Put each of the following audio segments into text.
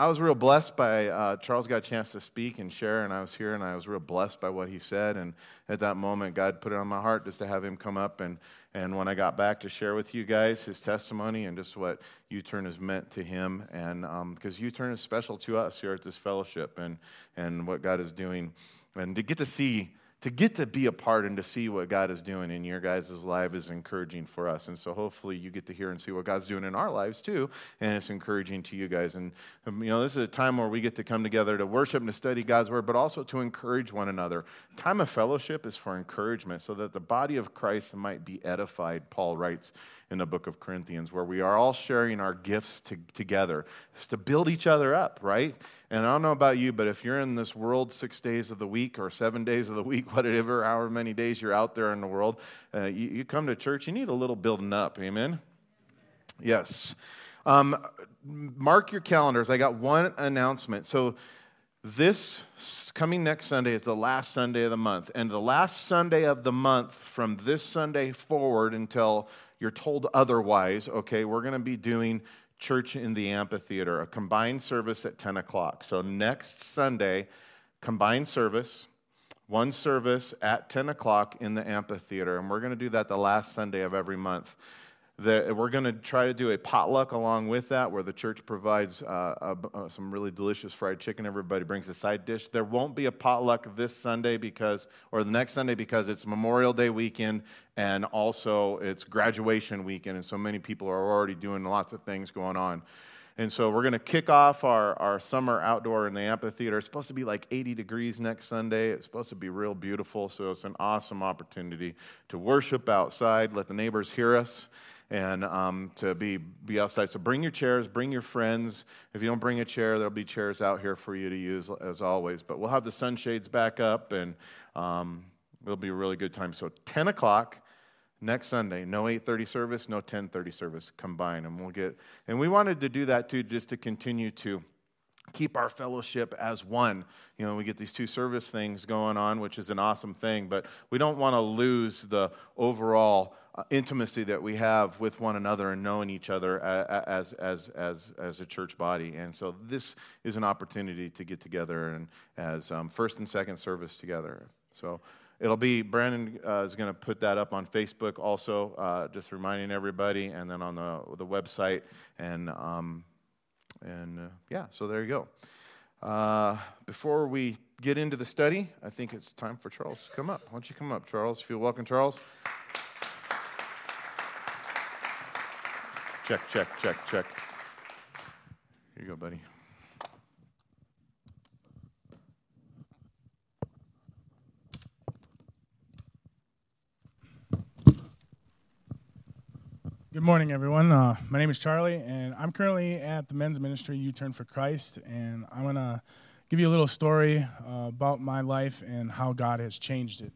I was real blessed by uh, Charles got a chance to speak and share, and I was here, and I was real blessed by what he said. And at that moment, God put it on my heart just to have him come up and and when I got back to share with you guys his testimony and just what U Turn has meant to him, and because um, U Turn is special to us here at this fellowship, and and what God is doing, and to get to see to get to be a part and to see what God is doing in your guys' life is encouraging for us. And so hopefully you get to hear and see what God's doing in our lives too. And it's encouraging to you guys. And, um, you know, this is a time where we get to come together to worship and to study God's word, but also to encourage one another. Time of fellowship is for encouragement so that the body of Christ might be edified, Paul writes in the book of Corinthians, where we are all sharing our gifts to, together. It's to build each other up, right? And I don't know about you, but if you're in this world six days of the week or seven days of the week, whatever, however many days you're out there in the world, uh, you, you, come to church, you need a little building up. Amen? Yes. Um, mark your calendars. I got one announcement. So, this coming next Sunday is the last Sunday of the month. And the last Sunday of the month, from this Sunday forward until you're told otherwise, okay, we're going to be doing church in the amphitheater, a combined service at 10 o'clock. So next Sunday, combined service, one service at 10 o'clock in the amphitheater. And we're going to do that the last Sunday of every month. The, we're going to try to do a potluck along with that, where the church provides uh, uh, some really delicious fried chicken. Everybody brings a side dish. There won't be a potluck this Sunday because, or the next Sunday because it's Memorial Day weekend and also it's graduation weekend, and so many people are already doing lots of things going on. And so we're going to kick off our, our summer outdoor in the amphitheater. It's supposed to be like 80 degrees next Sunday. It's supposed to be real beautiful. So it's an awesome opportunity to worship outside, let the neighbors hear us and um, to be, be outside. So bring your chairs, bring your friends. If you don't bring a chair, there'll be chairs out here for you to use as always. But we'll have the sunshades back up, and um, it'll be a really good time. So 10 o'clock next Sunday, no 8:30 service, no 10:30 service combined, and we'll get. And we wanted to do that too, just to continue to keep our fellowship as one. You know, we get these two service things going on, which is an awesome thing, but we don't want to lose the overall uh, intimacy that we have with one another and knowing each other as, as, as, as a church body. And so this is an opportunity to get together and as um, first and second service together. So it'll be, Brandon uh, is going to put that up on Facebook also, uh, just reminding everybody, and then on the, the website. And, um, and uh, yeah, so there you go. Uh, before we get into the study, I think it's time for Charles to come up. Why don't you come up, Charles? Feel welcome, Charles. Check, check, check, check. Here you go, buddy. Good morning, everyone. Uh, my name is Charlie, and I'm currently at the men's ministry U Turn for Christ, and I'm going to give you a little story uh, about my life and how God has changed it.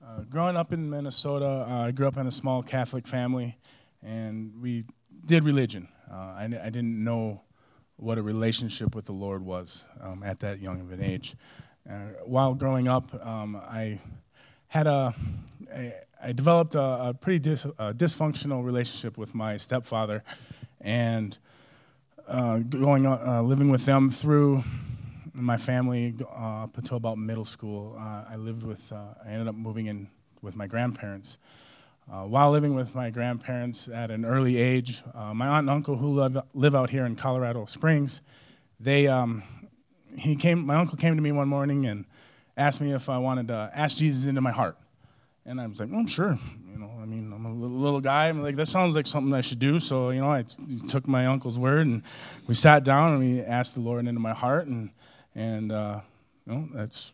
Uh, growing up in Minnesota, uh, I grew up in a small Catholic family, and we did religion. Uh, I, didn't know what a relationship with the Lord was um, at that young of an age. Uh, while growing up, um, I had a, a I developed a, a pretty dis, a dysfunctional relationship with my stepfather, and uh, going uh, living with them through my family uh, up until about middle school. Uh, I lived with. I ended up moving in with my grandparents. Uh, while living with my grandparents at an early age, uh, my aunt and uncle who live, live out here in Colorado Springs, they, um, he came, my uncle came to me one morning and asked me if I wanted to ask Jesus into my heart. And I was like, well, sure. You know, I mean, I'm a little guy. I'm like, that sounds like something I should do. So, you know, I took my uncle's word and we sat down and we asked the Lord into my heart. And, and uh, you know, that's,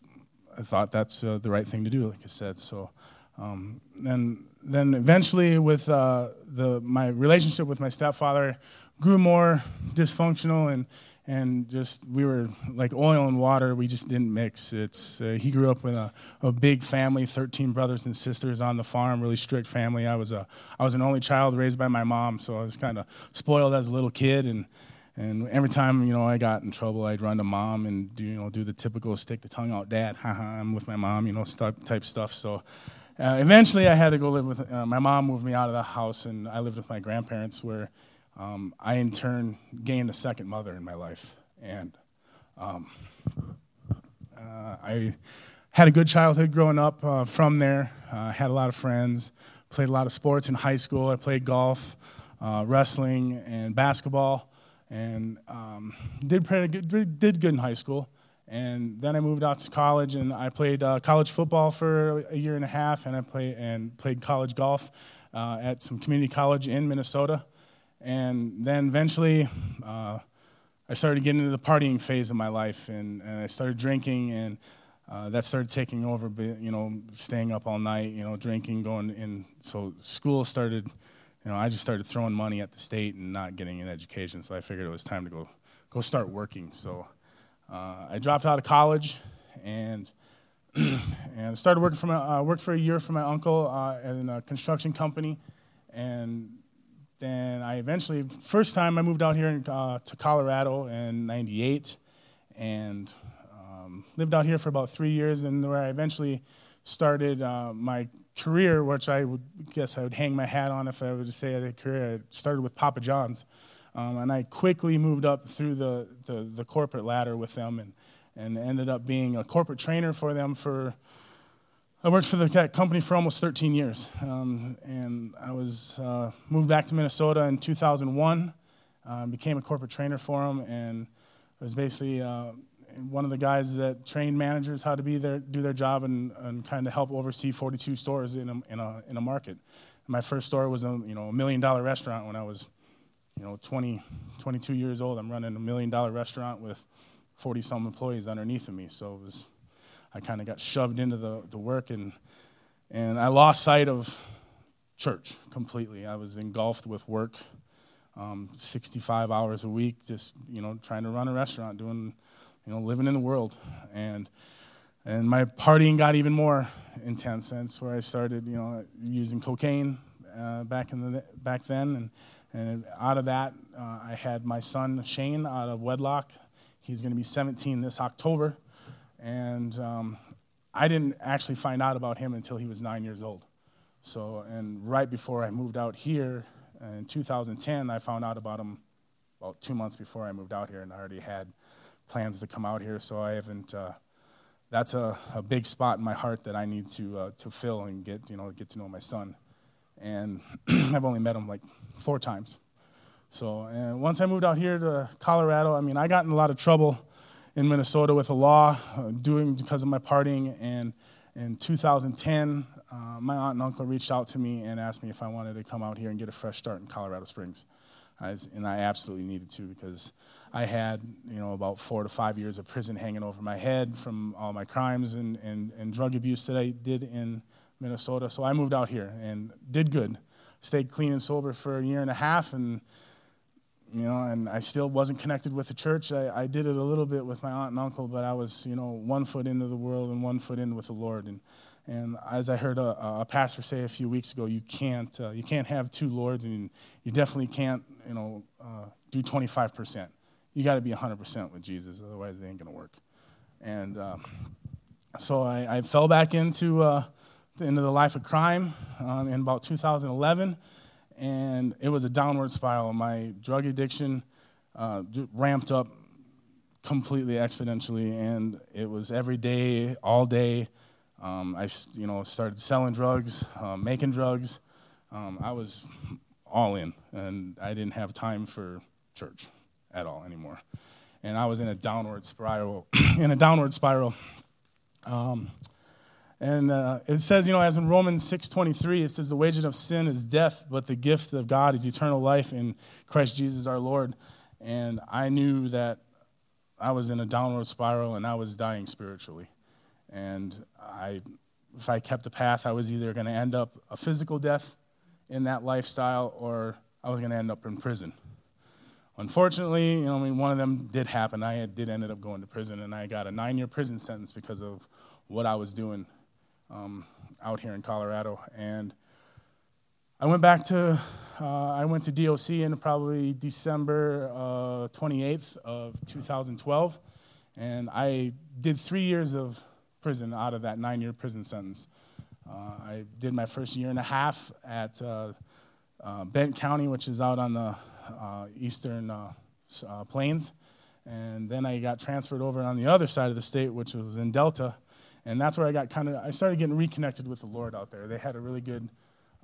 I thought that's uh, the right thing to do, like I said. So, um, then then eventually, with uh, the my relationship with my stepfather grew more dysfunctional and and just we were like oil and water we just didn't mix it's uh, he grew up with a, a big family 13 brothers and sisters on the farm really strict family i was a i was an only child raised by my mom so i was kind of spoiled as a little kid and and every time you know i got in trouble i'd run to mom and do you know do the typical stick the tongue out dad haha i'm with my mom you know type stuff so uh, eventually, I had to go live with uh, my mom. Moved me out of the house, and I lived with my grandparents, where um, I in turn gained a second mother in my life. And um, uh, I had a good childhood growing up uh, from there. Uh, had a lot of friends, played a lot of sports in high school. I played golf, uh, wrestling, and basketball, and um, did, pretty good, did good in high school. And then I moved out to college, and I played uh, college football for a year and a half, and I played and played college golf uh, at some community college in Minnesota. And then eventually, uh, I started getting into the partying phase of my life, and, and I started drinking, and uh, that started taking over. You know, staying up all night, you know, drinking, going in. So school started. You know, I just started throwing money at the state and not getting an education. So I figured it was time to go go start working. So uh, I dropped out of college and and started working for my, uh, worked for a year for my uncle uh, in a construction company, and then I eventually first time I moved out here in, uh, to Colorado in '98, and um, lived out here for about three years, and where I eventually started uh, my career, which I would guess I would hang my hat on if I were to say I had a career. I started with Papa John's. Um, and I quickly moved up through the, the, the, corporate ladder with them and, and ended up being a corporate trainer for them for, I worked for the company for almost 13 years. Um, and I was uh, moved back to Minnesota in 2001, uh, became a corporate trainer for them, and was basically uh, one of the guys that trained managers how to be there, do their job and, and kind of help oversee 42 stores in a, in a, in a market. My first store was a you know a million dollar restaurant when I was you know, 20, 22 years old. I'm running a million dollar restaurant with 40 some employees underneath of me. So it was, I kind of got shoved into the, the work and, and I lost sight of church completely. I was engulfed with work, um, 65 hours a week, just, you know, trying to run a restaurant, doing, you know, living in the world. And, and my partying got even more intense. That's where I started, you know, using cocaine uh, back in the back then, and and out of that, uh, I had my son Shane out of wedlock. He's going to be 17 this October. And um, I didn't actually find out about him until he was nine years old. So, and right before I moved out here in 2010, I found out about him about two months before I moved out here, and I already had plans to come out here. So I haven't. Uh, that's a, a big spot in my heart that I need to uh, to fill and get you know get to know my son. And I've only met him like four times. So, and once I moved out here to Colorado, I mean, I got in a lot of trouble in Minnesota with the law, uh, doing because of my partying. And in 2010, uh, my aunt and uncle reached out to me and asked me if I wanted to come out here and get a fresh start in Colorado Springs. I was, and I absolutely needed to because I had, you know, about four to five years of prison hanging over my head from all my crimes and, and, and drug abuse that I did in Minnesota. So I moved out here and did good stayed clean and sober for a year and a half, and you know, and I still wasn't connected with the church. I, I did it a little bit with my aunt and uncle, but I was, you know, one foot into the world and one foot in with the Lord. And and as I heard a, a pastor say a few weeks ago, you can't uh, you can't have two lords, and you definitely can't, you know, uh, do 25 percent. You got to be 100 percent with Jesus, otherwise it ain't gonna work. And uh, so I, I, fell back into uh, into the life of crime um, in about 2011, and it was a downward spiral. My drug addiction uh, ramped up completely exponentially, and it was every day, all day. Um, I, you know, started selling drugs, uh, making drugs. Um, I was all in, and I didn't have time for church at all anymore. And I was in a downward spiral. in a downward spiral. Um, and uh, it says, you know, as in Romans 6.23, it says, the wages of sin is death, but the gift of God is eternal life in Christ Jesus our Lord. And I knew that I was in a downward spiral and I was dying spiritually. And I, if I kept the path, I was either going to end up a physical death in that lifestyle or I was going to end up in prison. Unfortunately, you know, I mean, one of them did happen. I did ended up going to prison, and I got a nine-year prison sentence because of what I was doing um, out here in Colorado. And I went back to, uh, I went to DOC in probably December uh, 28th of 2012. And I did three years of prison out of that nine year prison sentence. Uh, I did my first year and a half at uh, uh, Bent County, which is out on the uh, eastern plains. And then I got transferred over on the other side of the state, which was in Delta. And that's where I got kind of, I started getting reconnected with the Lord out there. They had a really good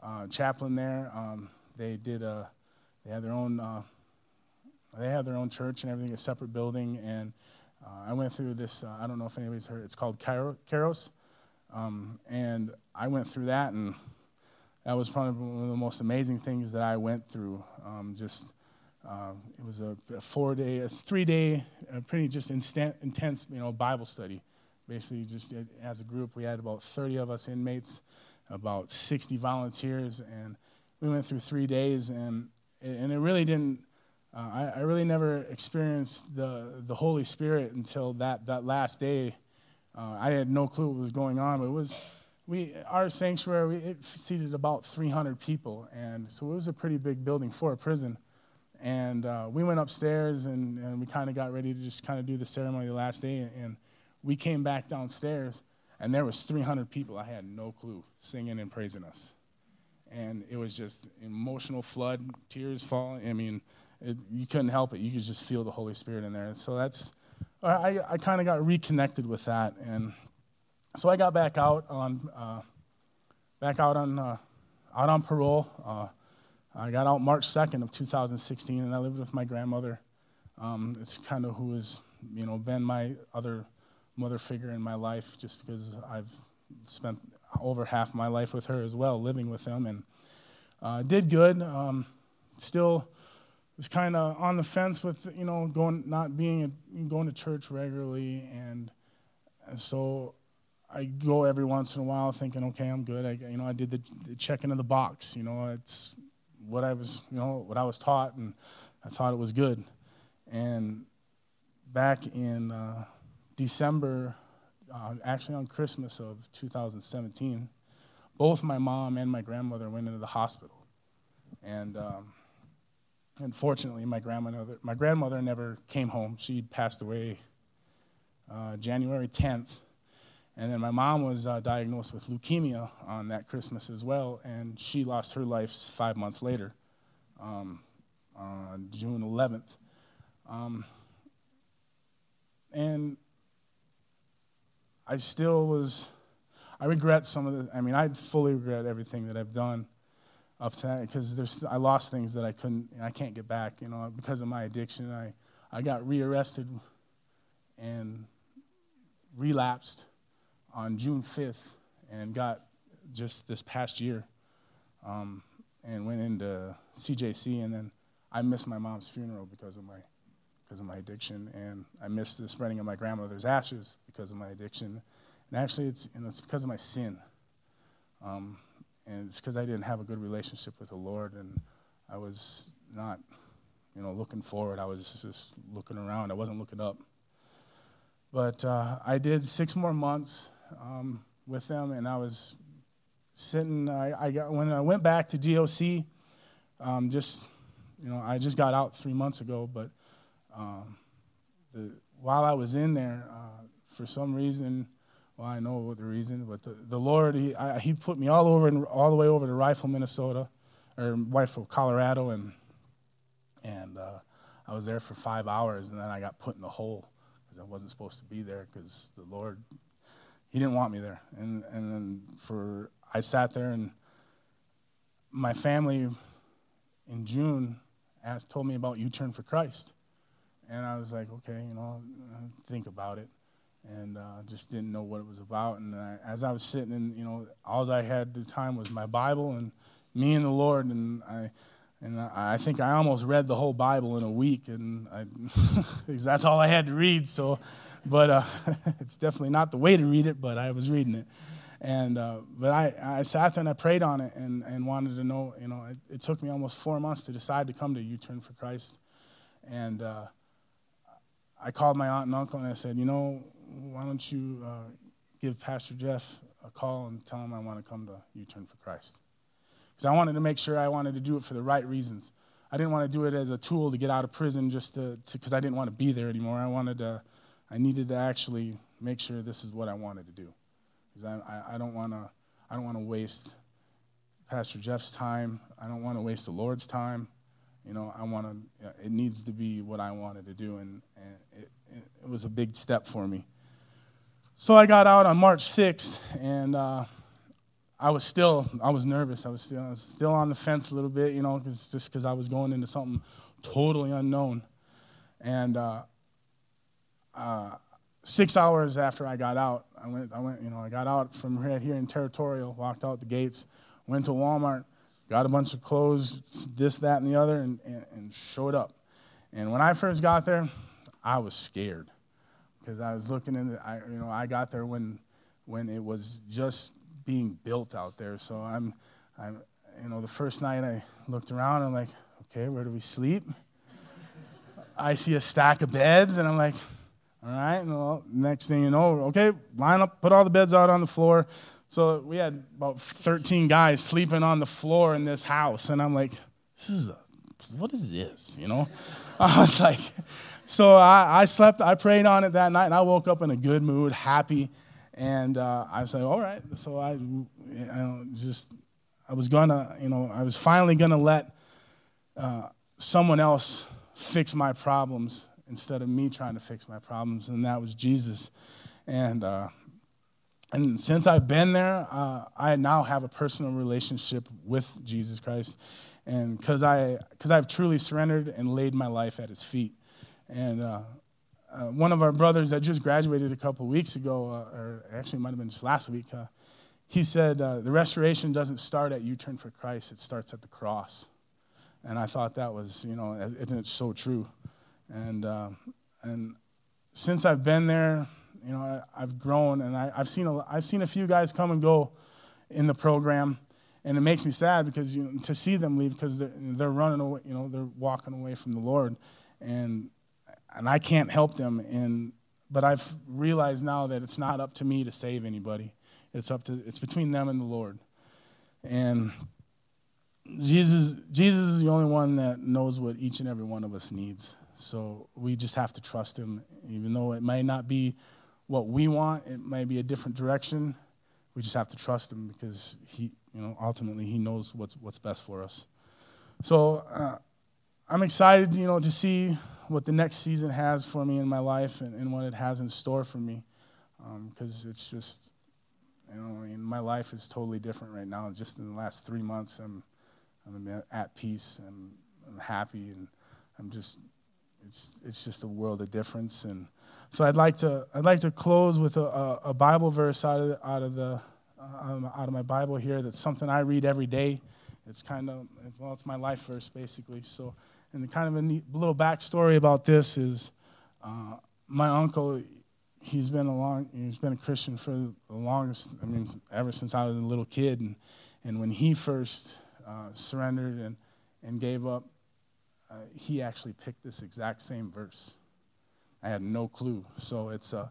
uh, chaplain there. Um, they did a, they had their own, uh, they had their own church and everything, a separate building. And uh, I went through this, uh, I don't know if anybody's heard, it's called Kairos. Um, and I went through that, and that was probably one of the most amazing things that I went through. Um, just uh, it was a, a, four day, a three day, a pretty just instant, intense, you know, Bible study. Basically, just as a group, we had about 30 of us inmates, about 60 volunteers, and we went through three days, and and it really didn't. Uh, I, I, really never experienced the the Holy Spirit until that that last day. Uh, I had no clue what was going on, but it was we our sanctuary it seated about 300 people, and so it was a pretty big building for a prison. And uh, we went upstairs and, and we kind of got ready to just kind of do the ceremony the last day. And we came back downstairs and there was 300 people. I had no clue singing and praising us. And it was just emotional flood, tears falling. I mean, it, you couldn't help it. You could just feel the Holy Spirit in there. So that's, I, I kind of got reconnected with that. And so I got back out on, uh, back out on, uh, out on parole. Uh, I got out March 2nd of 2016, and I lived with my grandmother. Um, it's kind of who has, you know, been my other mother figure in my life, just because I've spent over half my life with her as well, living with them, and uh, did good. Um, still was kind of on the fence with, you know, going not being a, going to church regularly, and, and so I go every once in a while thinking, okay, I'm good. I, you know, I did the, the check into the box. You know, it's what I was, you know, what I was taught, and I thought it was good. And back in uh, December, uh, actually on Christmas of 2017, both my mom and my grandmother went into the hospital. And um, unfortunately, my grandmother, my grandmother never came home. She passed away uh, January 10th. And then my mom was uh, diagnosed with leukemia on that Christmas as well, and she lost her life five months later, um, on June 11th. Um, and I still was, I regret some of the, I mean, I fully regret everything that I've done up to that because there's, I lost things that I couldn't, I can't get back, you know, because of my addiction. I, I got rearrested and relapsed on June 5th and got just this past year um, and went into CJC. And then I missed my mom's funeral because of my, because of my addiction. And I missed the spreading of my grandmother's ashes because of my addiction. And actually, it's, it's because of my sin. Um, and it's because I didn't have a good relationship with the Lord. And I was not, you know, looking forward. I was just looking around. I wasn't looking up. But uh, I did six more months um, with them, and I was sitting. I, I, got when I went back to DOC, um, just you know, I just got out three months ago, but um, the, while I was in there, uh, for some reason, well, I know what the reason, but the, the Lord, he, I, he put me all over, and all the way over to Rifle, Minnesota, or Rifle, Colorado, and and uh, I was there for five hours, and then I got put in the hole because I wasn't supposed to be there because the Lord he didn't want me there. And, and then for, I sat there and my family in June asked, told me about U Turn for Christ. And I was like, okay, you know, think about it. And uh, just didn't know what it was about. And I, as I was sitting in, you know, all I had the time was my Bible and me and the Lord. And I, and I think I almost read the whole Bible in a week. And I, that's all I had to read. So but uh, it's definitely not the way to read it, but I was reading it. And, uh, but I, I sat there and I prayed on it and, and wanted to know, you know, it, it took me almost four months to decide to come to U Turn for Christ. And uh, I called my aunt and uncle and I said, you know, why don't you uh, give Pastor Jeff a call and tell him I want to come to U Turn for Christ? Because I wanted to make sure I wanted to do it for the right reasons. I didn't want to do it as a tool to get out of prison just to, because I didn't want to be there anymore. I wanted to I needed to actually make sure this is what I wanted to do. Because I, I, I don't want to I don't want to waste Pastor Jeff's time. I don't want to waste the Lord's time. You know, I want to, it needs to be what I wanted to do. And, and it, it, was a big step for me. So I got out on March 6th, and uh, I was still, I was nervous. I was still, I was still on the fence a little bit, you know, cause, just because I was going into something totally unknown. And uh, uh, six hours after I got out, I went, I went, you know, I got out from right here in Territorial, walked out the gates, went to Walmart, got a bunch of clothes, this, that, and the other, and, and, and showed up. And when I first got there, I was scared because I was looking in. The, I, you know, I got there when when it was just being built out there. So I'm, I'm, you know, the first night I looked around. I'm like, okay, where do we sleep? I see a stack of beds, and I'm like, all right. And well, next thing you know, okay, line up, put all the beds out on the floor. So we had about 13 guys sleeping on the floor in this house. And I'm like, this is a, what is this? You know? I was like, so I, I, slept, I prayed on it that night, and I woke up in a good mood, happy. And uh, I was all right. So I, I just, I was gonna, you know, I was finally gonna let uh, someone else fix my problems instead of me trying to fix my problems, and that was Jesus. And uh, and since I've been there, uh, I now have a personal relationship with Jesus Christ. And because I, cause I've truly surrendered and laid my life at his feet. And uh, uh, one of our brothers that just graduated a couple weeks ago, uh, or actually might have been just last week, uh, he said, uh, The restoration doesn't start at U Turn for Christ, it starts at the cross. And I thought that was, you know, it's so true. And, and since I've been there, you know, I, have grown and I, have seen a, I've seen a few guys come and go in the program, and it makes me sad because you know, to see them leave because they're, they're running away, you know, they're walking away from the Lord, and and I can't help them. And but I've realized now that it's not up to me to save anybody. It's up to it's between them and the Lord, and. Jesus, Jesus is the only one that knows what each and every one of us needs. So we just have to trust him, even though it may not be what we want. It may be a different direction. We just have to trust him because he, you know, ultimately he knows what's what's best for us. So uh, I'm excited, you know, to see what the next season has for me in my life and, and what it has in store for me, because um, it's just, you know, I mean, my life is totally different right now. Just in the last three months, I'm, I'm at peace. I'm, I'm happy, and I'm just, it's, it's just a world of difference and so I'd like to, I'd like to close with a, a Bible verse out of the, out, of the, uh, out of my Bible here that's something I read every day. It's kind of, well, it's my life verse, basically. So, and kind of a neat, little backstory about this is uh, my uncle, he's been a long, he's been a Christian for the longest, I mean, ever since I was a little kid. And, and when he first uh, surrendered and, and gave up, uh, he actually picked this exact same verse. I had no clue. So it's, uh,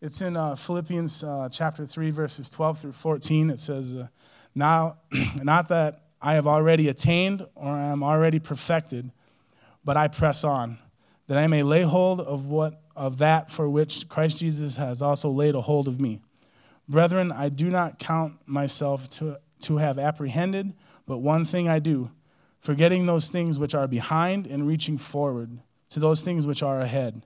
it's in uh, Philippians uh, chapter 3, verses 12 through 14. It says, uh, Now, not that I have already attained or I am already perfected, but I press on, that I may lay hold of, what, of that for which Christ Jesus has also laid a hold of me. Brethren, I do not count myself to, to have apprehended, but one thing I do, forgetting those things which are behind and reaching forward to those things which are ahead.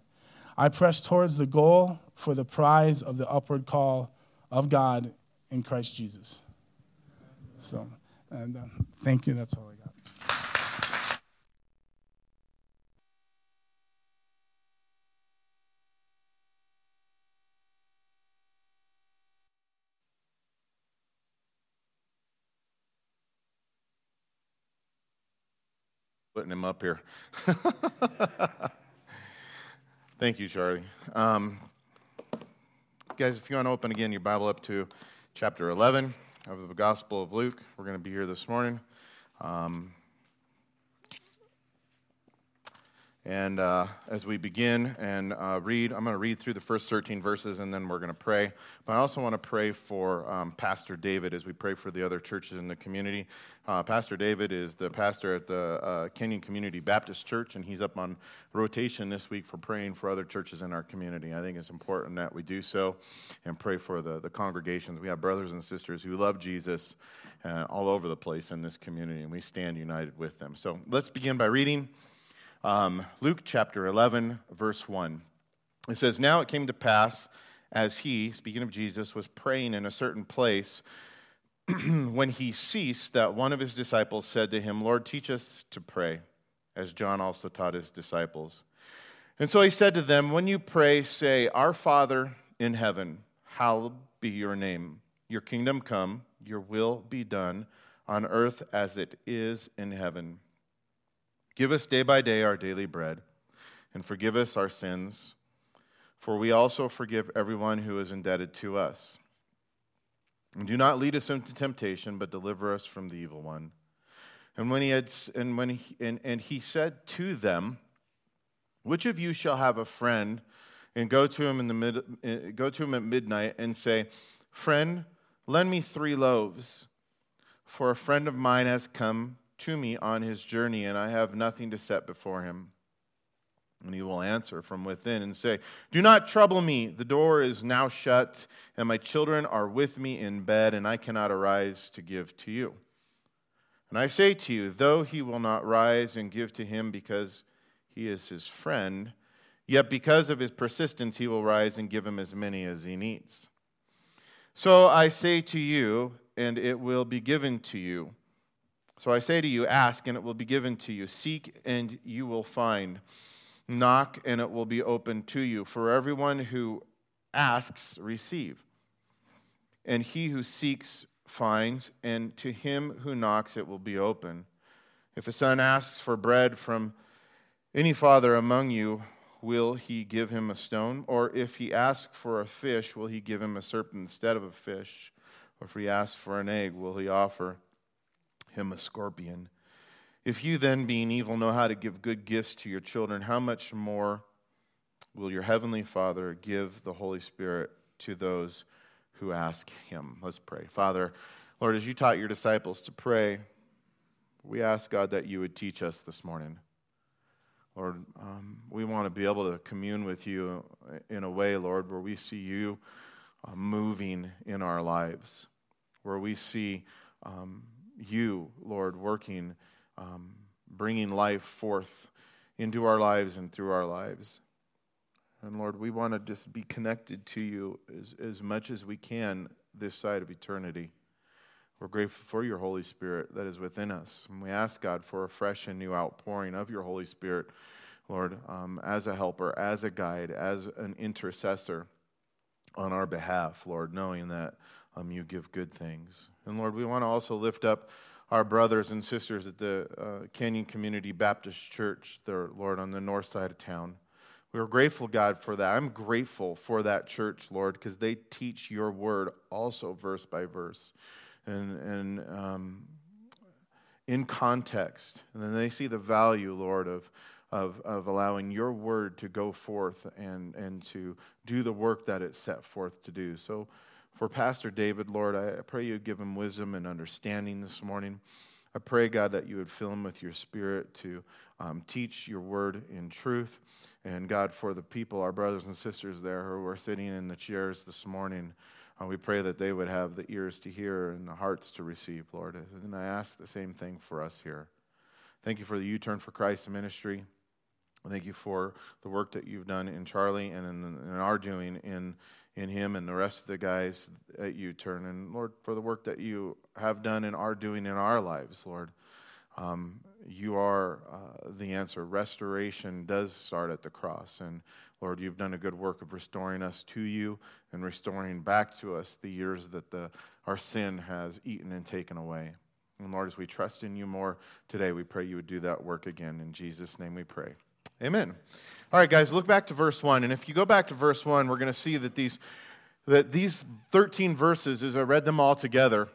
I press towards the goal for the prize of the upward call of God in Christ Jesus. So, and uh, thank you. That's all I got. Putting him up here. Thank you, Charlie. Um, guys, if you want to open again your Bible up to chapter 11 of the Gospel of Luke, we're going to be here this morning. Um, And uh, as we begin and uh, read, I'm going to read through the first 13 verses and then we're going to pray. But I also want to pray for um, Pastor David as we pray for the other churches in the community. Uh, Pastor David is the pastor at the uh, Kenyon Community Baptist Church, and he's up on rotation this week for praying for other churches in our community. I think it's important that we do so and pray for the, the congregations. We have brothers and sisters who love Jesus uh, all over the place in this community, and we stand united with them. So let's begin by reading. Um, Luke chapter 11, verse 1. It says, Now it came to pass as he, speaking of Jesus, was praying in a certain place, when he ceased, that one of his disciples said to him, Lord, teach us to pray, as John also taught his disciples. And so he said to them, When you pray, say, Our Father in heaven, hallowed be your name. Your kingdom come, your will be done, on earth as it is in heaven. Give us day by day our daily bread, and forgive us our sins, for we also forgive everyone who is indebted to us. And do not lead us into temptation, but deliver us from the evil one. And when he had, and when he, and, and he said to them, Which of you shall have a friend and go to him in the mid, eh, go to him at midnight and say, Friend, lend me three loaves, for a friend of mine has come to me on his journey, and I have nothing to set before him. And he will answer from within and say, Do not trouble me. The door is now shut, and my children are with me in bed, and I cannot arise to give to you. And I say to you, though he will not rise and give to him because he is his friend, yet because of his persistence, he will rise and give him as many as he needs. So I say to you, and it will be given to you. So I say to you, ask, and it will be given to you. Seek, and you will find. Knock, and it will be opened to you. For everyone who asks, receive. And he who seeks, finds. And to him who knocks, it will be open. If a son asks for bread from any father among you, will he give him a stone? Or if he asks for a fish, will he give him a serpent instead of a fish? Or if he asks for an egg, will he offer him a scorpion. If you then, being evil, know how to give good gifts to your children, how much more will your heavenly Father give the Holy Spirit to those who ask him? Let's pray. Father, Lord, as you taught your disciples to pray, we ask, God, that you would teach us this morning. Lord, um, we want to be able to commune with you in a way, Lord, where we see you uh, moving in our lives, where we see um, you, Lord, working, um, bringing life forth into our lives and through our lives. And Lord, we want to just be connected to you as, as much as we can this side of eternity. We're grateful for your Holy Spirit that is within us. And we ask God for a fresh and new outpouring of your Holy Spirit, Lord, um, as a helper, as a guide, as an intercessor on our behalf, Lord, knowing that um, you give good things. And Lord, we want to also lift up our brothers and sisters at the uh, Kenyon Community Baptist Church, there, Lord, on the north side of town. We are grateful, God, for that. I'm grateful for that church, Lord, because they teach your word also verse by verse and, and um, in context. And then they see the value, Lord, of, of, of allowing your word to go forth and, and to do the work that it's set forth to do. So, for Pastor David, Lord, I pray you give him wisdom and understanding this morning. I pray, God, that you would fill him with your spirit to um, teach your word in truth. And God, for the people, our brothers and sisters there who are sitting in the chairs this morning, uh, we pray that they would have the ears to hear and the hearts to receive, Lord. And I ask the same thing for us here. Thank you for the U Turn for Christ ministry. Thank you for the work that you've done in Charlie and in, in our doing in in him and the rest of the guys at U Turn. And Lord, for the work that you have done and are doing in our lives, Lord. Um, you are uh, the answer. Restoration does start at the cross. And Lord, you've done a good work of restoring us to you and restoring back to us the years that the, our sin has eaten and taken away. And Lord, as we trust in you more today, we pray you would do that work again. In Jesus' name we pray. Amen. All right, guys, look back to verse 1. And if you go back to verse 1, we're going to see that these, that these 13 verses, as I read them all together,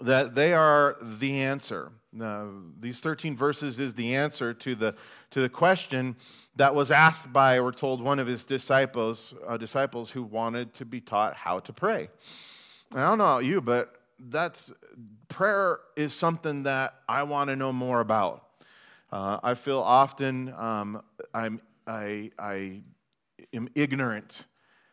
that they are the answer. These 13 verses is the answer to the, to the question that was asked by, we're told, one of his disciples, uh, disciples who wanted to be taught how to pray. I don't know about you, but that's prayer is something that I want to know more about. Uh, I feel often um, I'm, I, I am ignorant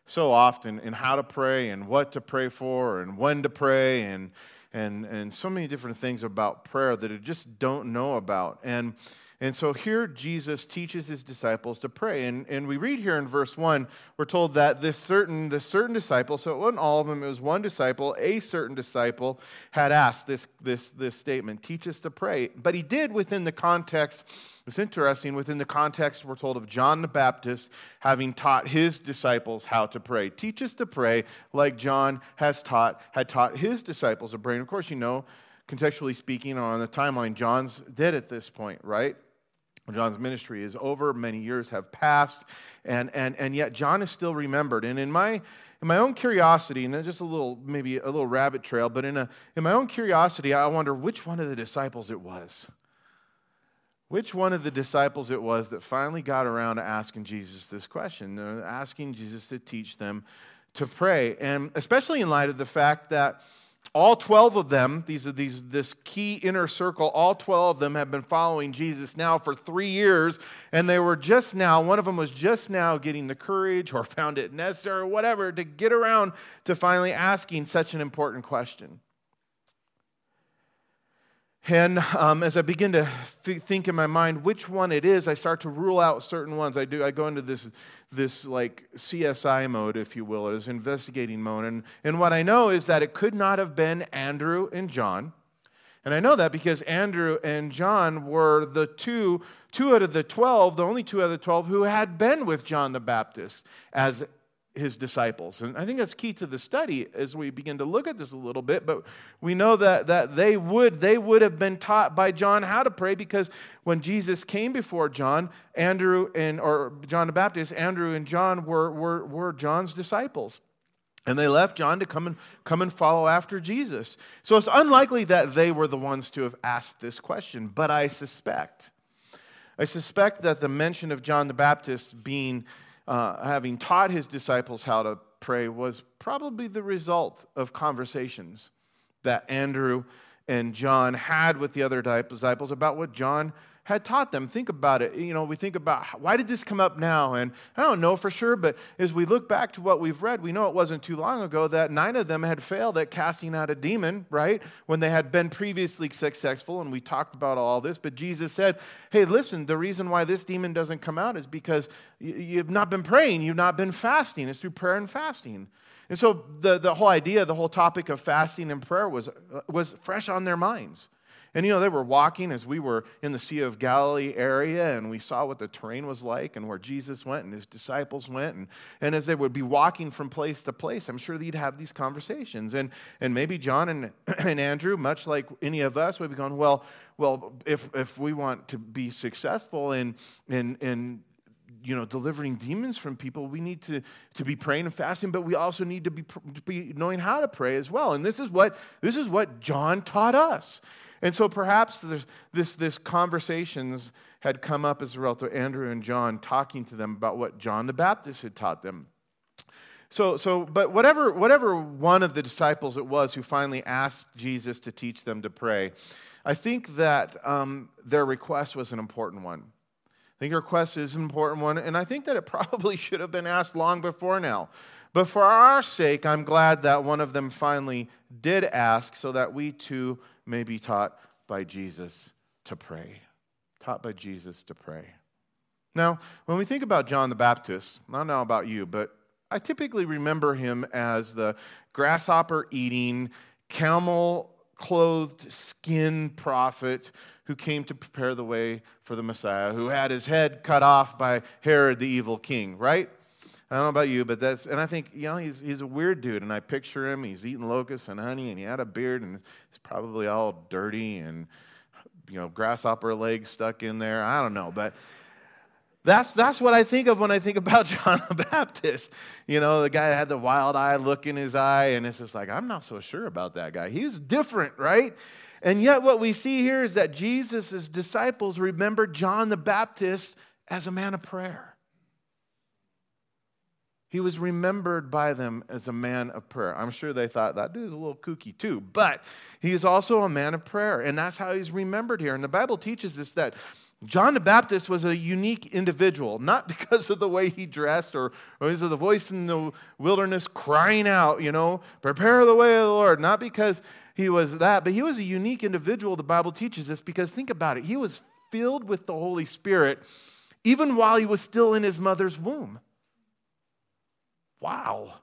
so often in how to pray and what to pray for and when to pray and and, and so many different things about prayer that I just don't know about. And, and so here Jesus teaches his disciples to pray. And, and we read here in verse 1, we're told that this certain, this certain disciple, so it wasn't all of them, it was one disciple, a certain disciple, had asked this, this, this statement, teach us to pray. But he did within the context it's interesting within the context, we're told of John the Baptist having taught his disciples how to pray. Teach us to pray like John has taught, had taught his disciples to pray. And of course, you know, contextually speaking, on the timeline, John's dead at this point, right? John's ministry is over, many years have passed, and, and, and yet John is still remembered. And in my in my own curiosity, and just a little, maybe a little rabbit trail, but in, a, in my own curiosity, I wonder which one of the disciples it was which one of the disciples it was that finally got around to asking Jesus this question, uh, asking Jesus to teach them to pray. And especially in light of the fact that all 12 of them, these are these, this key inner circle, all 12 of them have been following Jesus now for three years, and they were just now, one of them was just now getting the courage or found it necessary or whatever to get around to finally asking such an important question. And um, as I begin to th- think in my mind which one it is, I start to rule out certain ones. I do. I go into this, this like CSI mode, if you will, or this investigating mode. And, and what I know is that it could not have been Andrew and John. And I know that because Andrew and John were the two, two out of the 12, the only two out of the 12 who had been with John the Baptist as his disciples. And I think that's key to the study as we begin to look at this a little bit. But we know that, that they, would, they would have been taught by John how to pray because when Jesus came before John, Andrew and or John the Baptist, Andrew and John were, were, were John's disciples. And they left John to come and, come and follow after Jesus. So it's unlikely that they were the ones to have asked this question, but I suspect. I suspect that the mention of John the Baptist being uh, having taught his disciples how to pray was probably the result of conversations that Andrew and John had with the other disciples about what John had taught them. Think about it. You know, we think about why did this come up now? And I don't know for sure, but as we look back to what we've read, we know it wasn't too long ago that nine of them had failed at casting out a demon, right? When they had been previously successful. And we talked about all this. But Jesus said, hey, listen, the reason why this demon doesn't come out is because you've not been praying, you've not been fasting. It's through prayer and fasting. And so the, the whole idea, the whole topic of fasting and prayer was, uh, was fresh on their minds. And you know, they were walking as we were in the Sea of Galilee area, and we saw what the terrain was like and where Jesus went and his disciples went. And, and as they would be walking from place to place, I'm sure they'd have these conversations. And, and maybe John and, and Andrew, much like any of us, would be going, Well, well, if, if we want to be successful in, in, in you know, delivering demons from people, we need to, to be praying and fasting, but we also need to be, to be knowing how to pray as well. And this is what, this is what John taught us. And so perhaps this, this, conversations had come up as a result of Andrew and John talking to them about what John the Baptist had taught them. So, so but whatever, whatever one of the disciples it was who finally asked Jesus to teach them to pray, I think that um, their request was an important one. I think their request is an important one, and I think that it probably should have been asked long before now. But for our sake, I'm glad that one of them finally did ask so that we too may be taught by Jesus to pray. Taught by Jesus to pray. Now, when we think about John the Baptist, I don't know about you, but I typically remember him as the grasshopper eating, camel clothed skin prophet who came to prepare the way for the Messiah, who had his head cut off by Herod the evil king, right? I don't know about you, but that's, and I think, you know, he's, he's a weird dude. And I picture him, he's eating locusts and honey, and he had a beard, and he's probably all dirty and, you know, grasshopper legs stuck in there. I don't know. But That's, that's what I think of when I think about John the Baptist. You know, the guy that had the wild eye look in his eye, and it's just like, I'm not so sure about that guy. He's different, right? And yet, what we see here is that Jesus' disciples remembered John the Baptist as a man of prayer. He was remembered by them as a man of prayer. I'm sure they thought that dude's a little kooky too, but he is also a man of prayer, and that's how he's remembered here. And the Bible teaches us that John the Baptist was a unique individual, not because of the way he dressed or, because of the voice in the wilderness crying out, you know, prepare the way of the Lord, not because he was that, but he was a unique individual, the Bible teaches us, because think about it. He was filled with the Holy Spirit even while he was still in his mother's womb. Wow.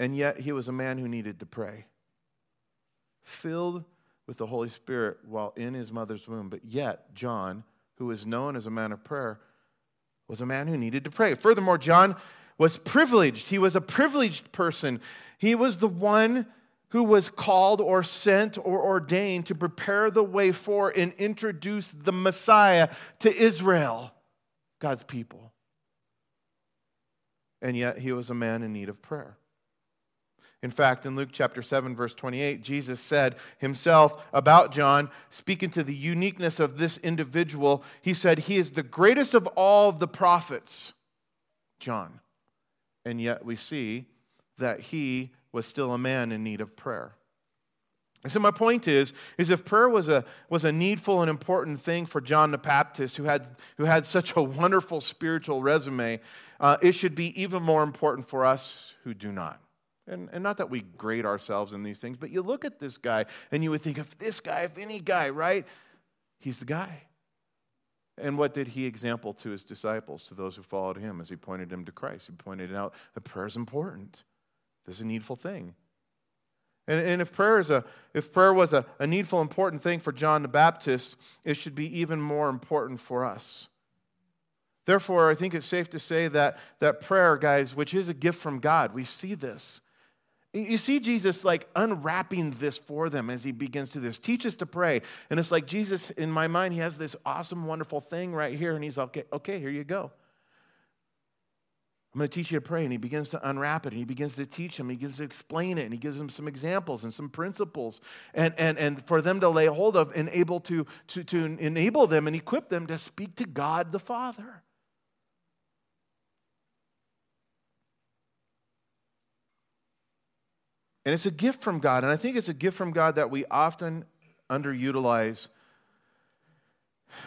And yet he was a man who needed to pray. Filled with the Holy Spirit while in his mother's womb. But yet, John, who is known as a man of prayer, was a man who needed to pray. Furthermore, John was privileged. He was a privileged person. He was the one who was called or sent or ordained to prepare the way for and introduce the Messiah to Israel, God's people. And yet, he was a man in need of prayer. In fact, in Luke chapter 7, verse 28, Jesus said himself about John, speaking to the uniqueness of this individual, he said, He is the greatest of all the prophets, John. And yet we see that he was still a man in need of prayer. And so my point is, is if prayer was a, was a needful and important thing for John the Baptist, who had, who had such a wonderful spiritual resume, uh, it should be even more important for us who do not. And, and not that we grade ourselves in these things, but you look at this guy and you would think, if this guy, if any guy, right? He's the guy. And what did he example to his disciples, to those who followed him, as he pointed them to Christ? He pointed out that prayer is important. This is a needful thing. And, and if prayer is a if prayer was a, a needful, important thing for John the Baptist, it should be even more important for us. Therefore, I think it's safe to say that, that prayer, guys, which is a gift from God, we see this. You see Jesus like unwrapping this for them as he begins to this. Teach us to pray. And it's like Jesus, in my mind, he has this awesome, wonderful thing right here, and he's okay, okay, here you go. I'm going to teach you to pray. And he begins to unwrap it and he begins to teach them. He begins to explain it and he gives them some examples and some principles and, and, and for them to lay hold of and able to, to, to enable them and equip them to speak to God the Father. And it's a gift from God. And I think it's a gift from God that we often underutilize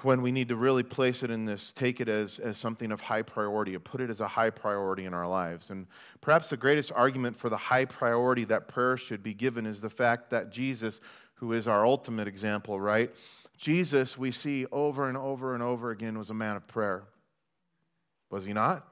when we need to really place it in this, take it as, as something of high priority, or put it as a high priority in our lives. And perhaps the greatest argument for the high priority that prayer should be given is the fact that Jesus, who is our ultimate example, right? Jesus, we see over and over and over again, was a man of prayer. Was he not?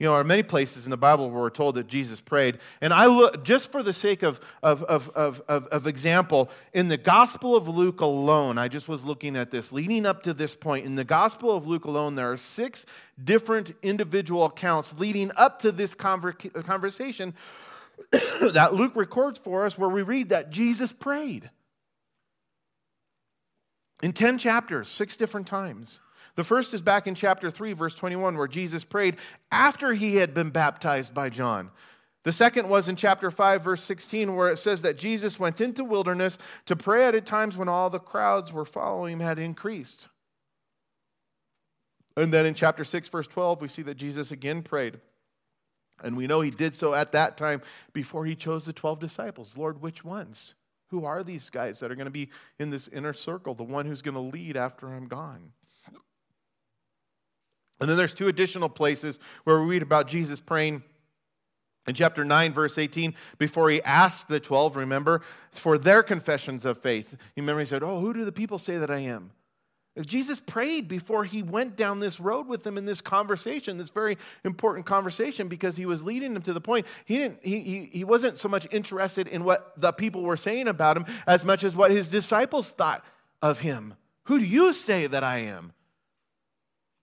You know, there are many places in the Bible where we're told that Jesus prayed. And I look, just for the sake of, of, of, of, of, example, in the Gospel of Luke alone, I just was looking at this, leading up to this point. In the Gospel of Luke alone, there are six different individual accounts leading up to this conver- conversation that Luke records for us where we read that Jesus prayed. In 10 chapters, six different times. The first is back in chapter 3, verse 21, where Jesus prayed after he had been baptized by John. The second was in chapter 5, verse 16, where it says that Jesus went into wilderness to pray at times when all the crowds were following him had increased. And then in chapter 6, verse 12, we see that Jesus again prayed. And we know he did so at that time before he chose the 12 disciples. Lord, which ones? Who are these guys that are going to be in this inner circle, the one who's going to lead after I'm gone? And then there's two additional places where we read about Jesus praying in chapter 9, verse 18, before he asked the 12, remember, for their confessions of faith. You remember he said, Oh, who do the people say that I am? Jesus prayed before he went down this road with them in this conversation, this very important conversation, because he was leading them to the point. He, didn't, he, he, he wasn't so much interested in what the people were saying about him as much as what his disciples thought of him. Who do you say that I am?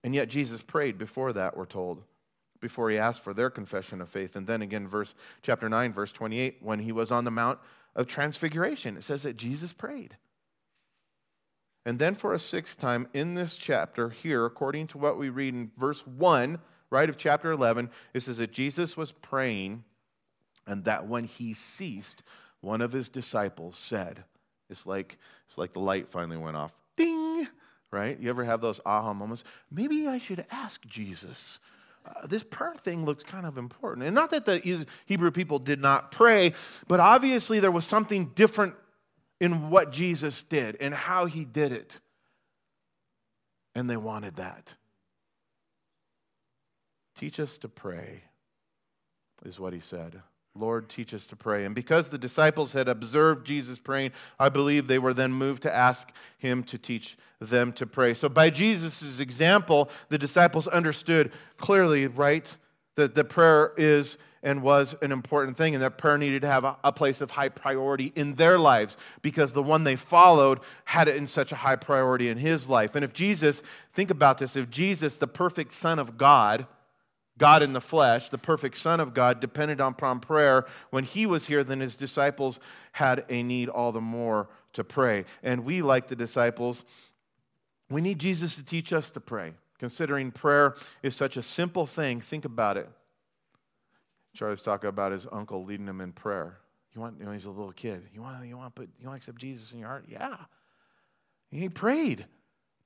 And yet Jesus prayed before that, we're told, before he asked for their confession of faith. And then again, verse chapter 9, verse 28, when he was on the Mount of Transfiguration, it says that Jesus prayed. And then for a sixth time in this chapter, here, according to what we read in verse 1, right, of chapter 11, it says that Jesus was praying, and that when he ceased, one of his disciples said, It's like, it's like the light finally went off. Ding! Right? You ever have those aha moments? Maybe I should ask Jesus. Uh, this prayer thing looks kind of important. And not that the Hebrew people did not pray, but obviously there was something different in what Jesus did and how he did it. And they wanted that. Teach us to pray, is what he said. Lord, teach us to pray. And because the disciples had observed Jesus praying, I believe they were then moved to ask him to teach them to pray. So, by Jesus' example, the disciples understood clearly, right, that the prayer is and was an important thing, and that prayer needed to have a, a, place of high priority in their lives because the one they followed had it in such a high priority in his life. And if Jesus, think about this, if Jesus, the perfect Son of God, God in the flesh, the perfect Son of God, depended upon prayer when he was here, then his disciples had a need all the more to pray. And we, like the disciples, we need Jesus to teach us to pray. Considering prayer is such a simple thing, think about it. Charlie's talking about his uncle leading him in prayer. You want, you know, he's a little kid. You want, you want put, you want to accept Jesus in your heart? Yeah. He prayed.